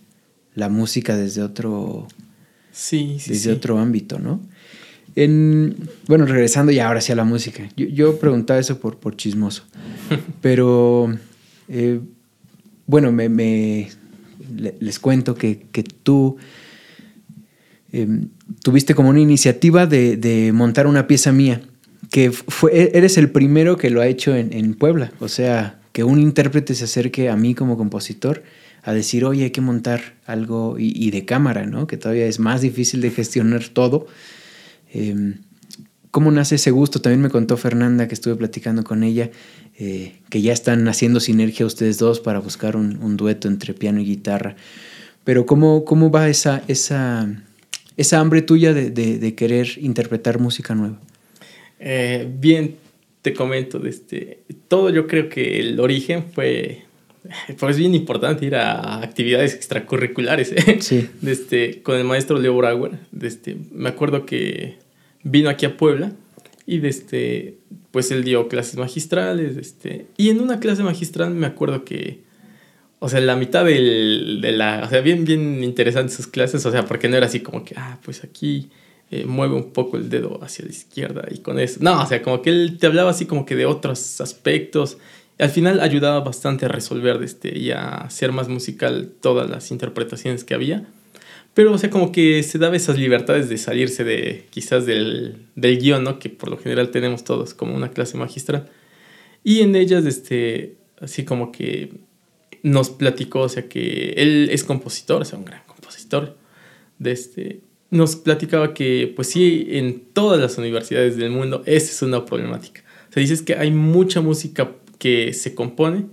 la música desde otro, sí, sí, desde otro ámbito, ¿no? En, bueno, regresando ya ahora sí a la música. Yo, preguntaba eso por, por chismoso. [laughs] Pero, eh, bueno, me, les cuento que, tú em, tuviste como una iniciativa de, montar una pieza mía, que fue, e-, eres el primero que lo ha hecho en, Puebla. O sea, que un intérprete se acerque a mí como compositor a decir, oye, hay que montar algo y, y de cámara, ¿no? Que todavía es más difícil de gestionar todo. Em, ¿Cómo nace ese gusto? También me contó Fernanda, que estuve platicando con ella, eh, que ya están haciendo sinergia ustedes dos para buscar un, dueto entre piano y guitarra. Pero ¿cómo, cómo va esa, esa, esa hambre tuya de, querer interpretar música nueva? Eh, bien, te comento, este, todo yo creo que el origen fue [laughs] pues bien importante ir a actividades extracurriculares ¿eh? sí. [laughs] este, con el maestro Leo Brauer. Este, me acuerdo que vino aquí a Puebla y este, pues él dio clases magistrales. Este, y en una clase magistral me acuerdo que, o sea, la mitad del, de la, o sea, bien, bien interesantes sus clases, o sea, porque no era así como que, ah, pues aquí eh, mueve un poco el dedo hacia la izquierda y con eso. No, o sea, como que él te hablaba así como que de otros aspectos al final ayudaba bastante a resolver este, y a hacer más musical todas las interpretaciones que había. Pero, o sea, como que se daba esas libertades de salirse de quizás del, del guion, ¿no? Que por lo general tenemos todos como una clase magistral. Y en ellas, este, así como que nos platicó, o sea, que él es compositor, o sea, un gran compositor. De este, nos platicaba que, pues sí, en todas las universidades del mundo, esa es una problemática. O sea, dices que hay mucha música que se compone,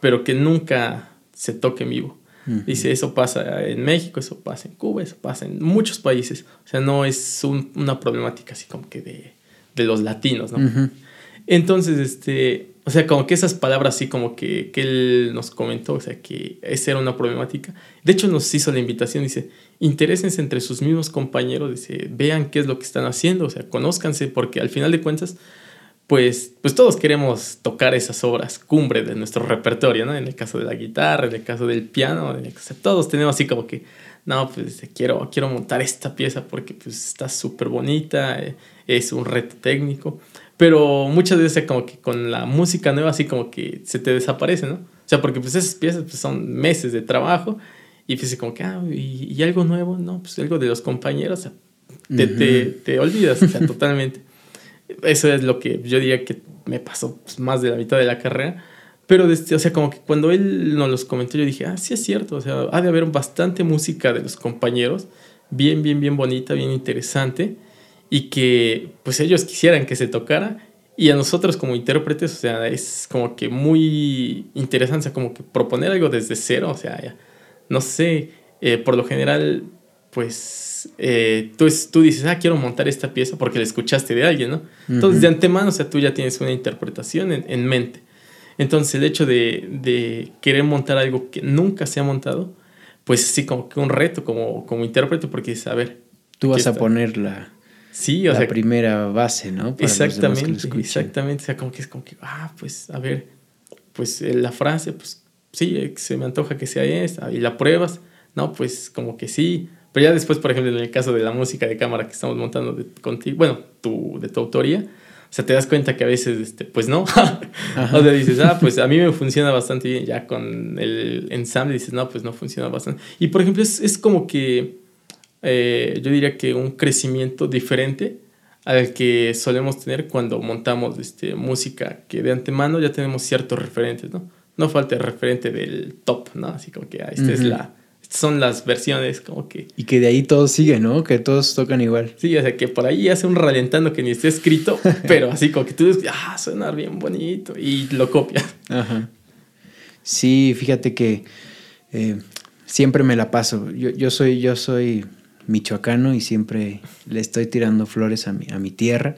pero que nunca se toque en vivo. Dice, eso pasa en México, eso pasa en Cuba, eso pasa en muchos países. O sea, no es una problemática así como que de, de los latinos, ¿no? Entonces, este, o sea, como que esas palabras así como que, que él nos comentó, o sea, que esa era una problemática. De hecho, nos hizo la invitación, dice, interésense entre sus mismos compañeros, dice, vean qué es lo que están haciendo, o sea, conózcanse, porque al final de cuentas, pues, pues todos queremos tocar esas obras cumbre de nuestro repertorio, ¿no? En el caso de la guitarra, en el caso del piano, todos tenemos así como que, no, pues quiero, quiero montar esta pieza porque pues está súper bonita, eh, es un reto técnico, pero muchas veces como que con la música nueva así como que se te desaparece, ¿no? O sea, porque pues esas piezas pues, son meses de trabajo y pues como que, ah, y, algo nuevo, ¿no? Pues algo de los compañeros, te, te, te olvidas, o sea, [laughs] totalmente. Eso es lo que yo diría que me pasó pues, más de la mitad de la carrera. Pero, desde, o sea, como que cuando él nos los comentó, yo dije, ah, sí es cierto, o sea, ha de haber bastante música de los compañeros, bien, bien, bien bonita, bien interesante, y que pues ellos quisieran que se tocara, Y a nosotros como intérpretes, o sea, es como que muy interesante, o sea, como que proponer algo desde cero, o sea, no sé, eh, por lo general, pues eh, tú, tú dices, ah, quiero montar esta pieza porque la escuchaste de alguien, ¿no? Entonces, de antemano, o sea, tú ya tienes una interpretación en, en mente. Entonces, el hecho de, de, querer montar algo que nunca se ha montado, pues sí, como que un reto como, como intérprete, porque dices, a ver. Tú vas a poner la, sí, o la primera base, ¿no? Para exactamente, exactamente. O sea, como que es como que, ah, pues, a ver, pues eh, la frase, pues sí, eh, se me antoja que sea esta, y la pruebas, no, pues como que sí. Pero ya después, por ejemplo, en el caso de la música de cámara que estamos montando de, contigo, bueno, tu, de tu autoría, o sea, te das cuenta que a veces, este, pues no. [laughs] o sea, dices, ah, pues a mí me funciona bastante bien. Ya con el ensamble dices, no, pues no funciona bastante. Y por ejemplo, es, es como que eh, yo diría que un crecimiento diferente al que solemos tener cuando montamos este, música, que de antemano ya tenemos ciertos referentes, ¿no? No falta el referente del top, ¿no? Así como que ah, esta es la son las versiones como que... Y que de ahí todo sigue, ¿no? Que todos tocan igual. Sí, o sea, que por ahí hace un ralentando que ni esté escrito, [laughs] pero así como que tú dices, ah, suena bien bonito y lo copias. Ajá. Sí, fíjate que eh, siempre me la paso. Yo, yo, soy, yo soy michoacano y siempre le estoy tirando flores a mi, a mi tierra.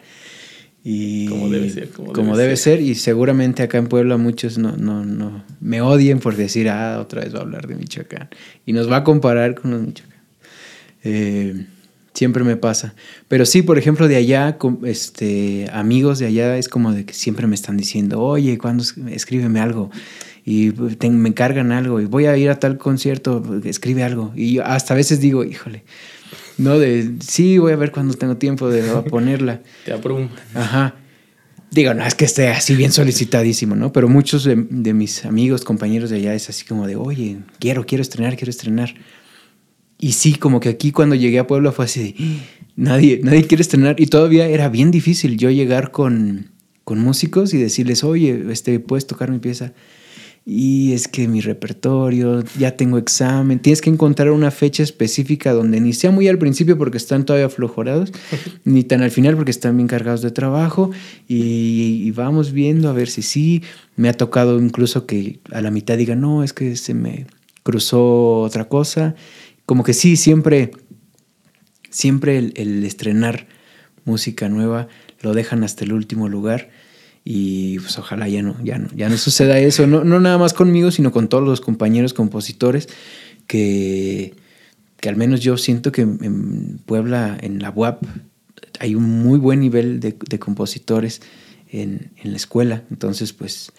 Y como debe ser. Como, debe, ser. Y seguramente acá en Puebla muchos no, no, no me odien por decir, ah, otra vez va a hablar de Michoacán. Y nos va a comparar con los Michoacán. Eh, siempre me pasa. Pero sí, por ejemplo, de allá, este, amigos de allá, es como de que siempre me están diciendo, oye, ¿cuándo escríbeme algo? Y me encargan algo, y voy a ir a tal concierto, escribe algo. Y hasta a veces digo, híjole, ¿no? De, sí, voy a ver cuando tengo tiempo de [laughs] ponerla. Te apruebo. Ajá. Digo, no es que esté así bien solicitadísimo, ¿no? Pero muchos de, mis amigos, compañeros de allá es así como de, oye, quiero, quiero estrenar, quiero estrenar. Y sí, como que aquí cuando llegué a Puebla fue así de, nadie, nadie quiere estrenar. Y todavía era bien difícil yo llegar con, con músicos y decirles, oye, este, ¿puedes tocar mi pieza? Y es que mi repertorio, ya tengo examen, tienes que encontrar una fecha específica donde ni sea muy al principio porque están todavía aflojorados, [laughs] ni tan al final porque están bien cargados de trabajo. Y, vamos viendo a ver si sí, me ha tocado incluso que a la mitad diga, no, es que se me cruzó otra cosa, como que sí, siempre, siempre el, el estrenar música nueva lo dejan hasta el último lugar y pues ojalá ya no, ya no, ya no suceda eso, no, no nada más conmigo, sino con todos los compañeros compositores que, que al menos yo siento que en Puebla, en la UAP, hay un muy buen nivel de, compositores en, en, la escuela. Entonces, pues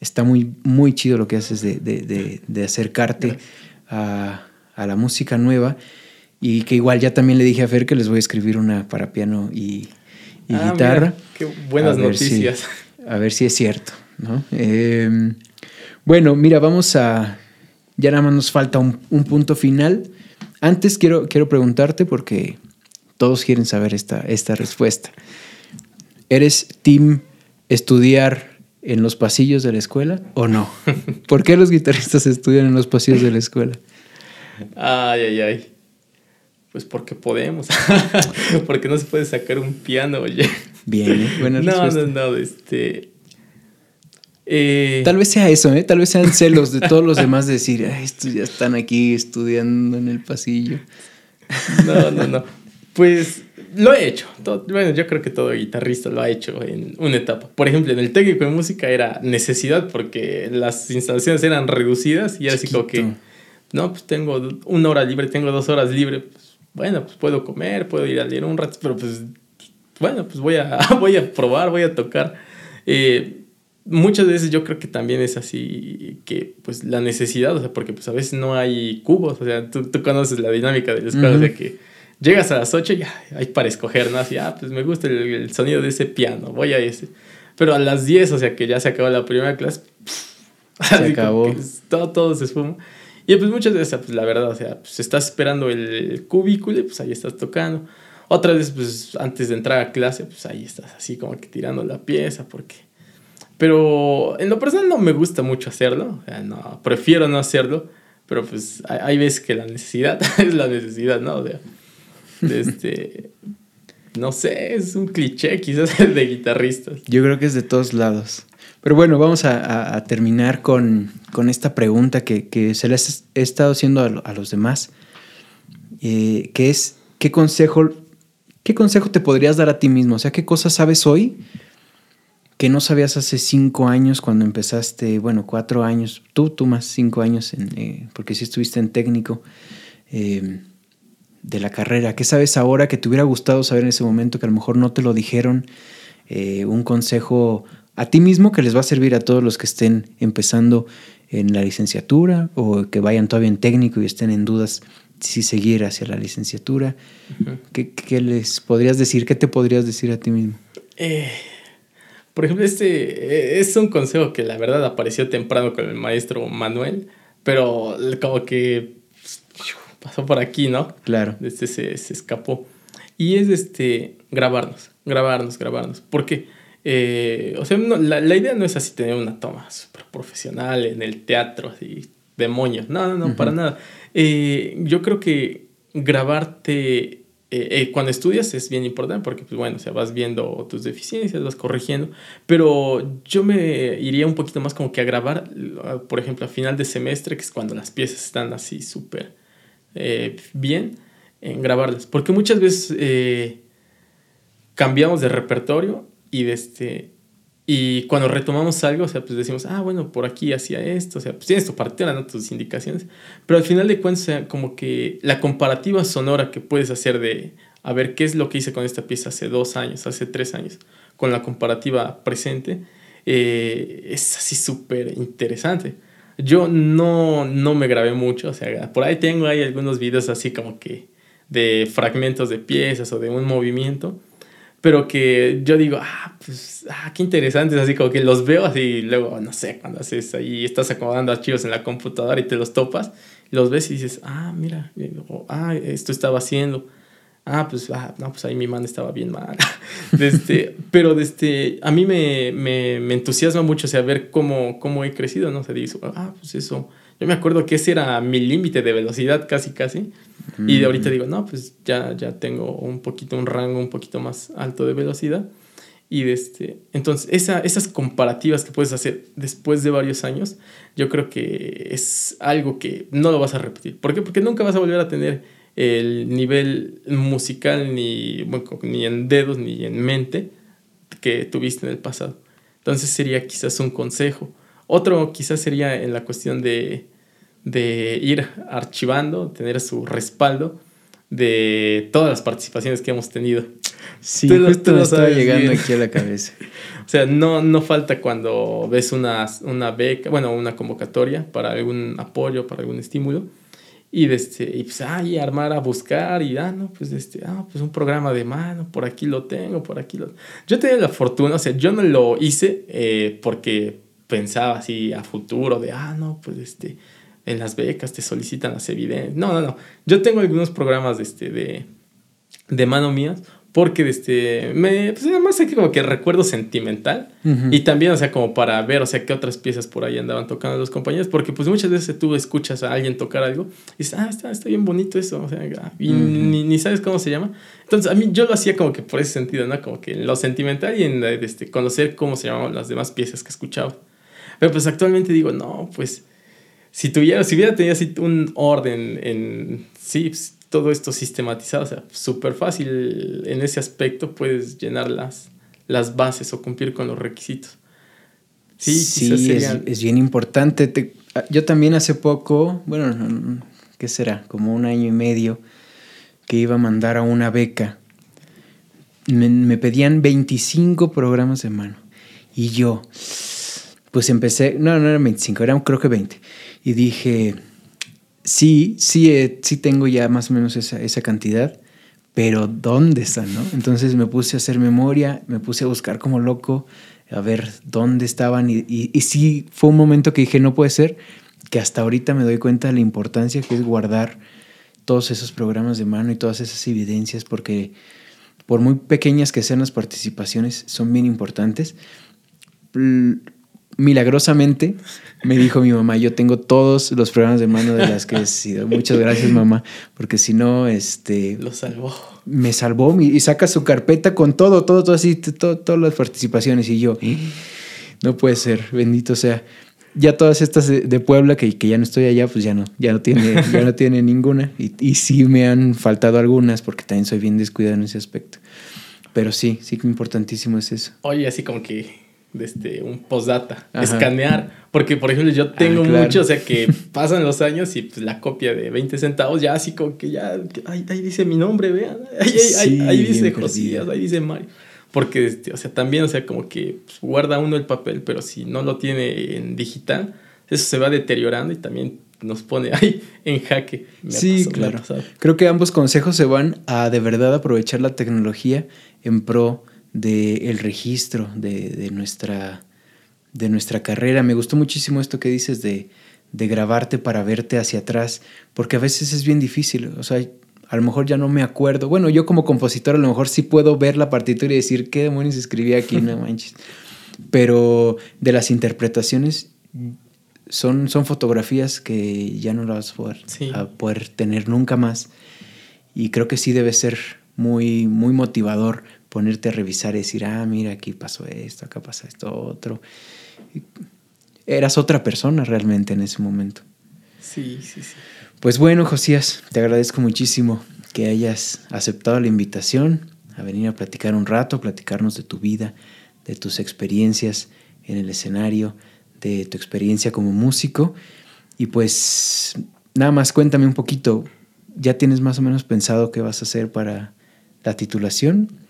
está muy, muy chido lo que haces de, de, de acercarte a, a, la música nueva. Y que igual ya también le dije a Fer que les voy a escribir una para piano y, y ah, guitarra. qué buenas noticias a ver si es cierto. ¿no? Em, bueno, mira, vamos a... Ya nada más nos falta un, punto final. Antes quiero, quiero preguntarte porque todos quieren saber esta, esta respuesta. ¿Eres team estudiar en los pasillos de la escuela o no? [laughs] ¿Por qué los guitarristas estudian en los pasillos de la escuela? Ay, ay, ay. Pues porque podemos. [laughs] porque no se puede sacar un piano, oye. Bien, ¿eh? buena No, no, no, este... Eh, Tal vez sea eso, ¿eh? Tal vez sean celos de todos los demás de decir, estos ya están aquí estudiando en el pasillo. No, no, no. Pues lo he hecho. bueno, yo creo que todo guitarrista lo ha hecho en una etapa. Por ejemplo, en el técnico de música era necesidad porque las instalaciones eran reducidas y era así como que, no, pues tengo una hora libre, tengo dos horas libre. Pues, bueno, pues puedo comer, puedo ir a leer un rato, pero pues bueno, pues voy a, [laughs] voy a probar, voy a tocar. Eh, muchas veces yo creo que también es así que pues la necesidad, o sea, porque pues a veces no hay cubos, o sea, tú, tú conoces la dinámica de la escuela, de que llegas a las 8 y ya hay para escoger, ¿no? Así, ah, pues me gusta el, sonido de ese piano, voy a ese. Pero a las 10, o sea, que ya se acabó la primera clase, [laughs] se acabó. Todo, todo se esfuma. Y pues muchas veces, pues la verdad, o sea, pues estás esperando el cubículo y pues ahí estás tocando. Otra vez, pues antes de entrar a clase, pues ahí estás así como que tirando la pieza, porque... Pero en lo personal no me gusta mucho hacerlo, o sea, no, prefiero no hacerlo, pero pues hay, veces que la necesidad [laughs] es la necesidad, ¿no? De, este... no sé, es un cliché quizás [laughs] de guitarristas. Yo creo que es de todos lados. Pero bueno, vamos a, terminar con, esta pregunta que, se les he estado haciendo a, los demás, eh, que es, ¿qué consejo, ¿qué consejo te podrías dar a ti mismo? O sea, ¿qué cosas sabes hoy que no sabías hace cinco años cuando empezaste, bueno, cuatro años, tú, tú más cinco años, eh, porque si estuviste en técnico eh, de la carrera, ¿qué sabes ahora que te hubiera gustado saber en ese momento que a lo mejor no te lo dijeron? Eh, un consejo a ti mismo que les va a servir a todos los que estén empezando en la licenciatura o que vayan todavía en técnico y estén en dudas si seguir hacia la licenciatura. ¿Qué, ¿Qué, les podrías decir? ¿Qué te podrías decir a ti mismo? Eh, por ejemplo, este eh, es un consejo que la verdad apareció temprano con el maestro Manuel, pero como que pasó por aquí, ¿no? Claro. Este se, escapó. Y es este, grabarnos, grabarnos, grabarnos. Porque, eh, o sea, la, idea no es así tener una toma súper profesional en el teatro, así, demonios. No, no, no, para nada. Eh, yo creo que grabarte eh, eh, cuando estudias es bien importante porque, pues bueno, o sea, vas viendo tus deficiencias, vas corrigiendo, pero yo me iría un poquito más como que a grabar, por ejemplo, a final de semestre, que es cuando las piezas están así súper eh, bien, en grabarlas, porque muchas veces cambiamos de repertorio y de este, y cuando retomamos algo, o sea, pues decimos, ah, bueno, por aquí hacía esto, o sea, pues tienes tu partitura, ¿no? tus indicaciones, pero al final de cuentas, o sea, como que la comparativa sonora que puedes hacer de, a ver, ¿qué es lo que hice con esta pieza hace dos años, hace tres años, con la comparativa presente? Eh, es así súper interesante. Yo no, no me grabé mucho, o sea, por ahí tengo ahí algunos videos así como que de fragmentos de piezas o de un movimiento, pero que yo digo, ah, pues, ah, qué interesantes, así como que los veo así, luego, no sé, cuando haces ahí, estás acomodando archivos en la computadora y te los topas, los ves y dices, ah, mira, ah, esto estaba haciendo, ah, pues, ah, no, pues ahí mi mano estaba bien mal. [laughs] este, pero desde, a mí me, me, me, entusiasma mucho, o sea, ver cómo, cómo he crecido, ¿no? O sea, ah, pues eso, yo me acuerdo que ese era mi límite de velocidad casi, casi. Y de ahorita digo, no, pues ya, ya tengo un poquito, un rango un poquito más alto de velocidad. Y de este, entonces, esa, esas comparativas que puedes hacer después de varios años, yo creo que es algo que no lo vas a repetir. ¿Por qué? Porque nunca vas a volver a tener el nivel musical ni, bueno, ni en dedos ni en mente que tuviste en el pasado. Entonces sería quizás un consejo. Otro quizás sería en la cuestión de, de ir archivando, tener su respaldo de todas las participaciones que hemos tenido. Sí, justo estaba llegando aquí a la [laughs] cabeza. o sea, no, no falta cuando ves una, una beca, bueno, una convocatoria para algún apoyo, para algún estímulo. Y, este, y pues, ahí armar a buscar y, ah, no, pues, este, ah, pues un programa de mano, por aquí lo tengo, por aquí lo... Yo tenía la fortuna, o sea, yo no lo hice eh, porque pensaba así a futuro de, ah, no, pues, este, en las becas te solicitan las evidencias. No, no, no. Yo tengo algunos programas de, este, de, de mano mías porque este, me, pues además hay como que recuerdo sentimental y también, o sea, como para ver, o sea, qué otras piezas por ahí andaban tocando los compañeros, porque pues muchas veces tú escuchas a alguien tocar algo y dices, ah, está, está bien bonito eso, o sea, ah", y ni, ni, sabes cómo se llama. Entonces, a mí yo lo hacía como que por ese sentido, ¿no? Como que en lo sentimental y en este, conocer cómo se llamaban las demás piezas que escuchaba. Pero pues actualmente digo, no, pues si tuviera, si hubiera tenido así un orden en, sí, pues, todo esto sistematizado, o sea, súper fácil en ese aspecto puedes llenar las, las bases o cumplir con los requisitos. Sí, sí es, bien importante. yo también hace poco, bueno, ¿qué será? Como un año y medio que iba a mandar a una beca. Me, me pedían 25 programas de mano. Y yo, pues empecé, no, no eran 25, eran creo que 20 y dije, sí, sí, eh, sí tengo ya más o menos esa, esa cantidad, pero ¿dónde están? No? Entonces me puse a hacer memoria, me puse a buscar como loco, a ver dónde estaban y, y, sí fue un momento que dije, no puede ser, que hasta ahorita me doy cuenta de la importancia que es guardar todos esos programas de mano y todas esas evidencias, porque por muy pequeñas que sean las participaciones, son bien importantes milagrosamente me dijo mi mamá, yo tengo todos los programas de mano de las que he sido. Muchas gracias, mamá, porque si no, este... Lo salvó. Me salvó y saca su carpeta con todo, todo, todo así, todas las participaciones y yo, no puede ser, bendito sea. Ya todas estas de, Puebla, que, que, ya no estoy allá, pues ya no, ya no tiene, [laughs] ya no tiene ninguna. Y, y sí me han faltado algunas porque también soy bien descuidado en ese aspecto. Pero sí, sí que importantísimo es eso. Oye, así como que este, un postdata, escanear. Porque, por ejemplo, yo tengo ah, mucho, o sea, que [laughs] pasan los años y pues la copia de 20 centavos ya así como que ya, ahí, dice mi nombre, vean, [laughs] ahí, dice Josías, ahí dice Mario. Porque, este, o sea, también, o sea, como que pues, guarda uno el papel, pero si no lo tiene en digital, eso se va deteriorando y también nos pone ahí [laughs] en jaque. sí, claro. Creo que ambos consejos se van a de verdad aprovechar la tecnología en pro del registro de, nuestra, de nuestra carrera. Me gustó muchísimo esto que dices de, de grabarte para verte hacia atrás, porque a veces es bien difícil. O sea, a lo mejor ya no me acuerdo. Bueno, yo como compositor a lo mejor sí puedo ver la partitura y decir qué demonios escribí aquí, no [laughs] manches. Pero de las interpretaciones son, son fotografías que ya no las vas a poder, tener nunca más. Y creo que sí debe ser muy, muy motivador ponerte a revisar y decir, ah, mira, aquí pasó esto, acá pasa esto otro. eras otra persona realmente en ese momento. Sí, sí, sí. Pues bueno, Josías, te agradezco muchísimo que hayas aceptado la invitación a venir a platicar un rato, platicarnos de tu vida, de tus experiencias en el escenario, de tu experiencia como músico. Y pues nada más cuéntame un poquito, ¿ya tienes más o menos pensado qué vas a hacer para la titulación?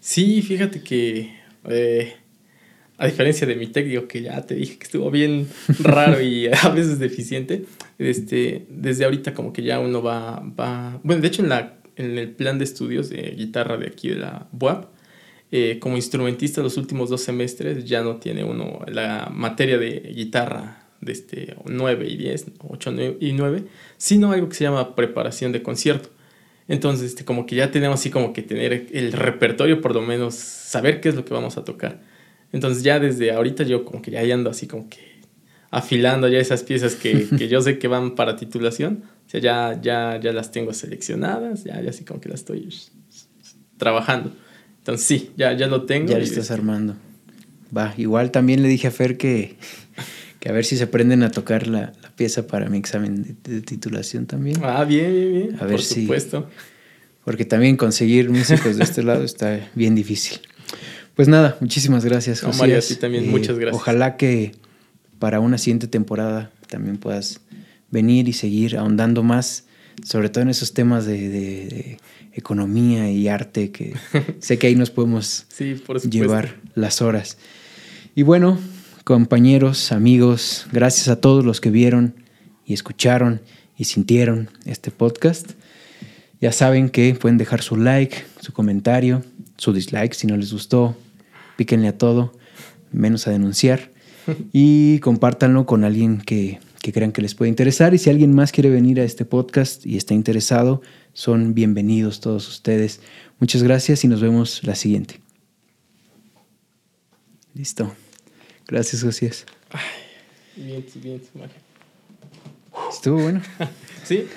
Sí, fíjate que eh, a diferencia de mi técnico, que ya te dije que estuvo bien [laughs] raro y a veces deficiente, este, desde ahorita como que ya uno va, va bueno, de hecho en, la, en el plan de estudios de guitarra de aquí de la BUAP, eh, como instrumentista los últimos dos semestres ya no tiene uno la materia de guitarra de este 9 y 10, 8 y 9, sino algo que se llama preparación de concierto. Entonces, este, como que ya tenemos así como que tener el repertorio, por lo menos saber qué es lo que vamos a tocar. Entonces ya desde ahorita yo como que ya ando así como que afilando ya esas piezas que, [laughs] que yo sé que van para titulación. O sea, ya, ya, ya las tengo seleccionadas, ya, ya así como que las estoy trabajando. Entonces sí, ya, ya lo tengo. Ya lo estás armando. Va, igual también le dije a Fer que, que a ver si se aprenden a tocar la, pieza para mi examen de, titulación también. Ah, bien, bien, bien. A ver Por supuesto. Porque también conseguir músicos de este lado está bien difícil. Pues nada, muchísimas gracias, José. Mario, sí también, eh, muchas gracias. Ojalá que para una siguiente temporada también puedas venir y seguir ahondando más, sobre todo en esos temas de, economía y arte, que [laughs] sé que ahí nos podemos llevar las horas. Y bueno, compañeros, amigos, gracias a todos los que vieron y escucharon y sintieron este podcast. Ya saben que pueden dejar su like, su comentario, su dislike si no les gustó. Píquenle a todo, menos a denunciar. [laughs] Y compártanlo con alguien que, que crean que les puede interesar. Y si alguien más quiere venir a este podcast y está interesado, son bienvenidos todos ustedes. Muchas gracias y nos vemos la siguiente. Listo. Gracias, Josías. Bien, bien, Estuvo bueno. [laughs] sí.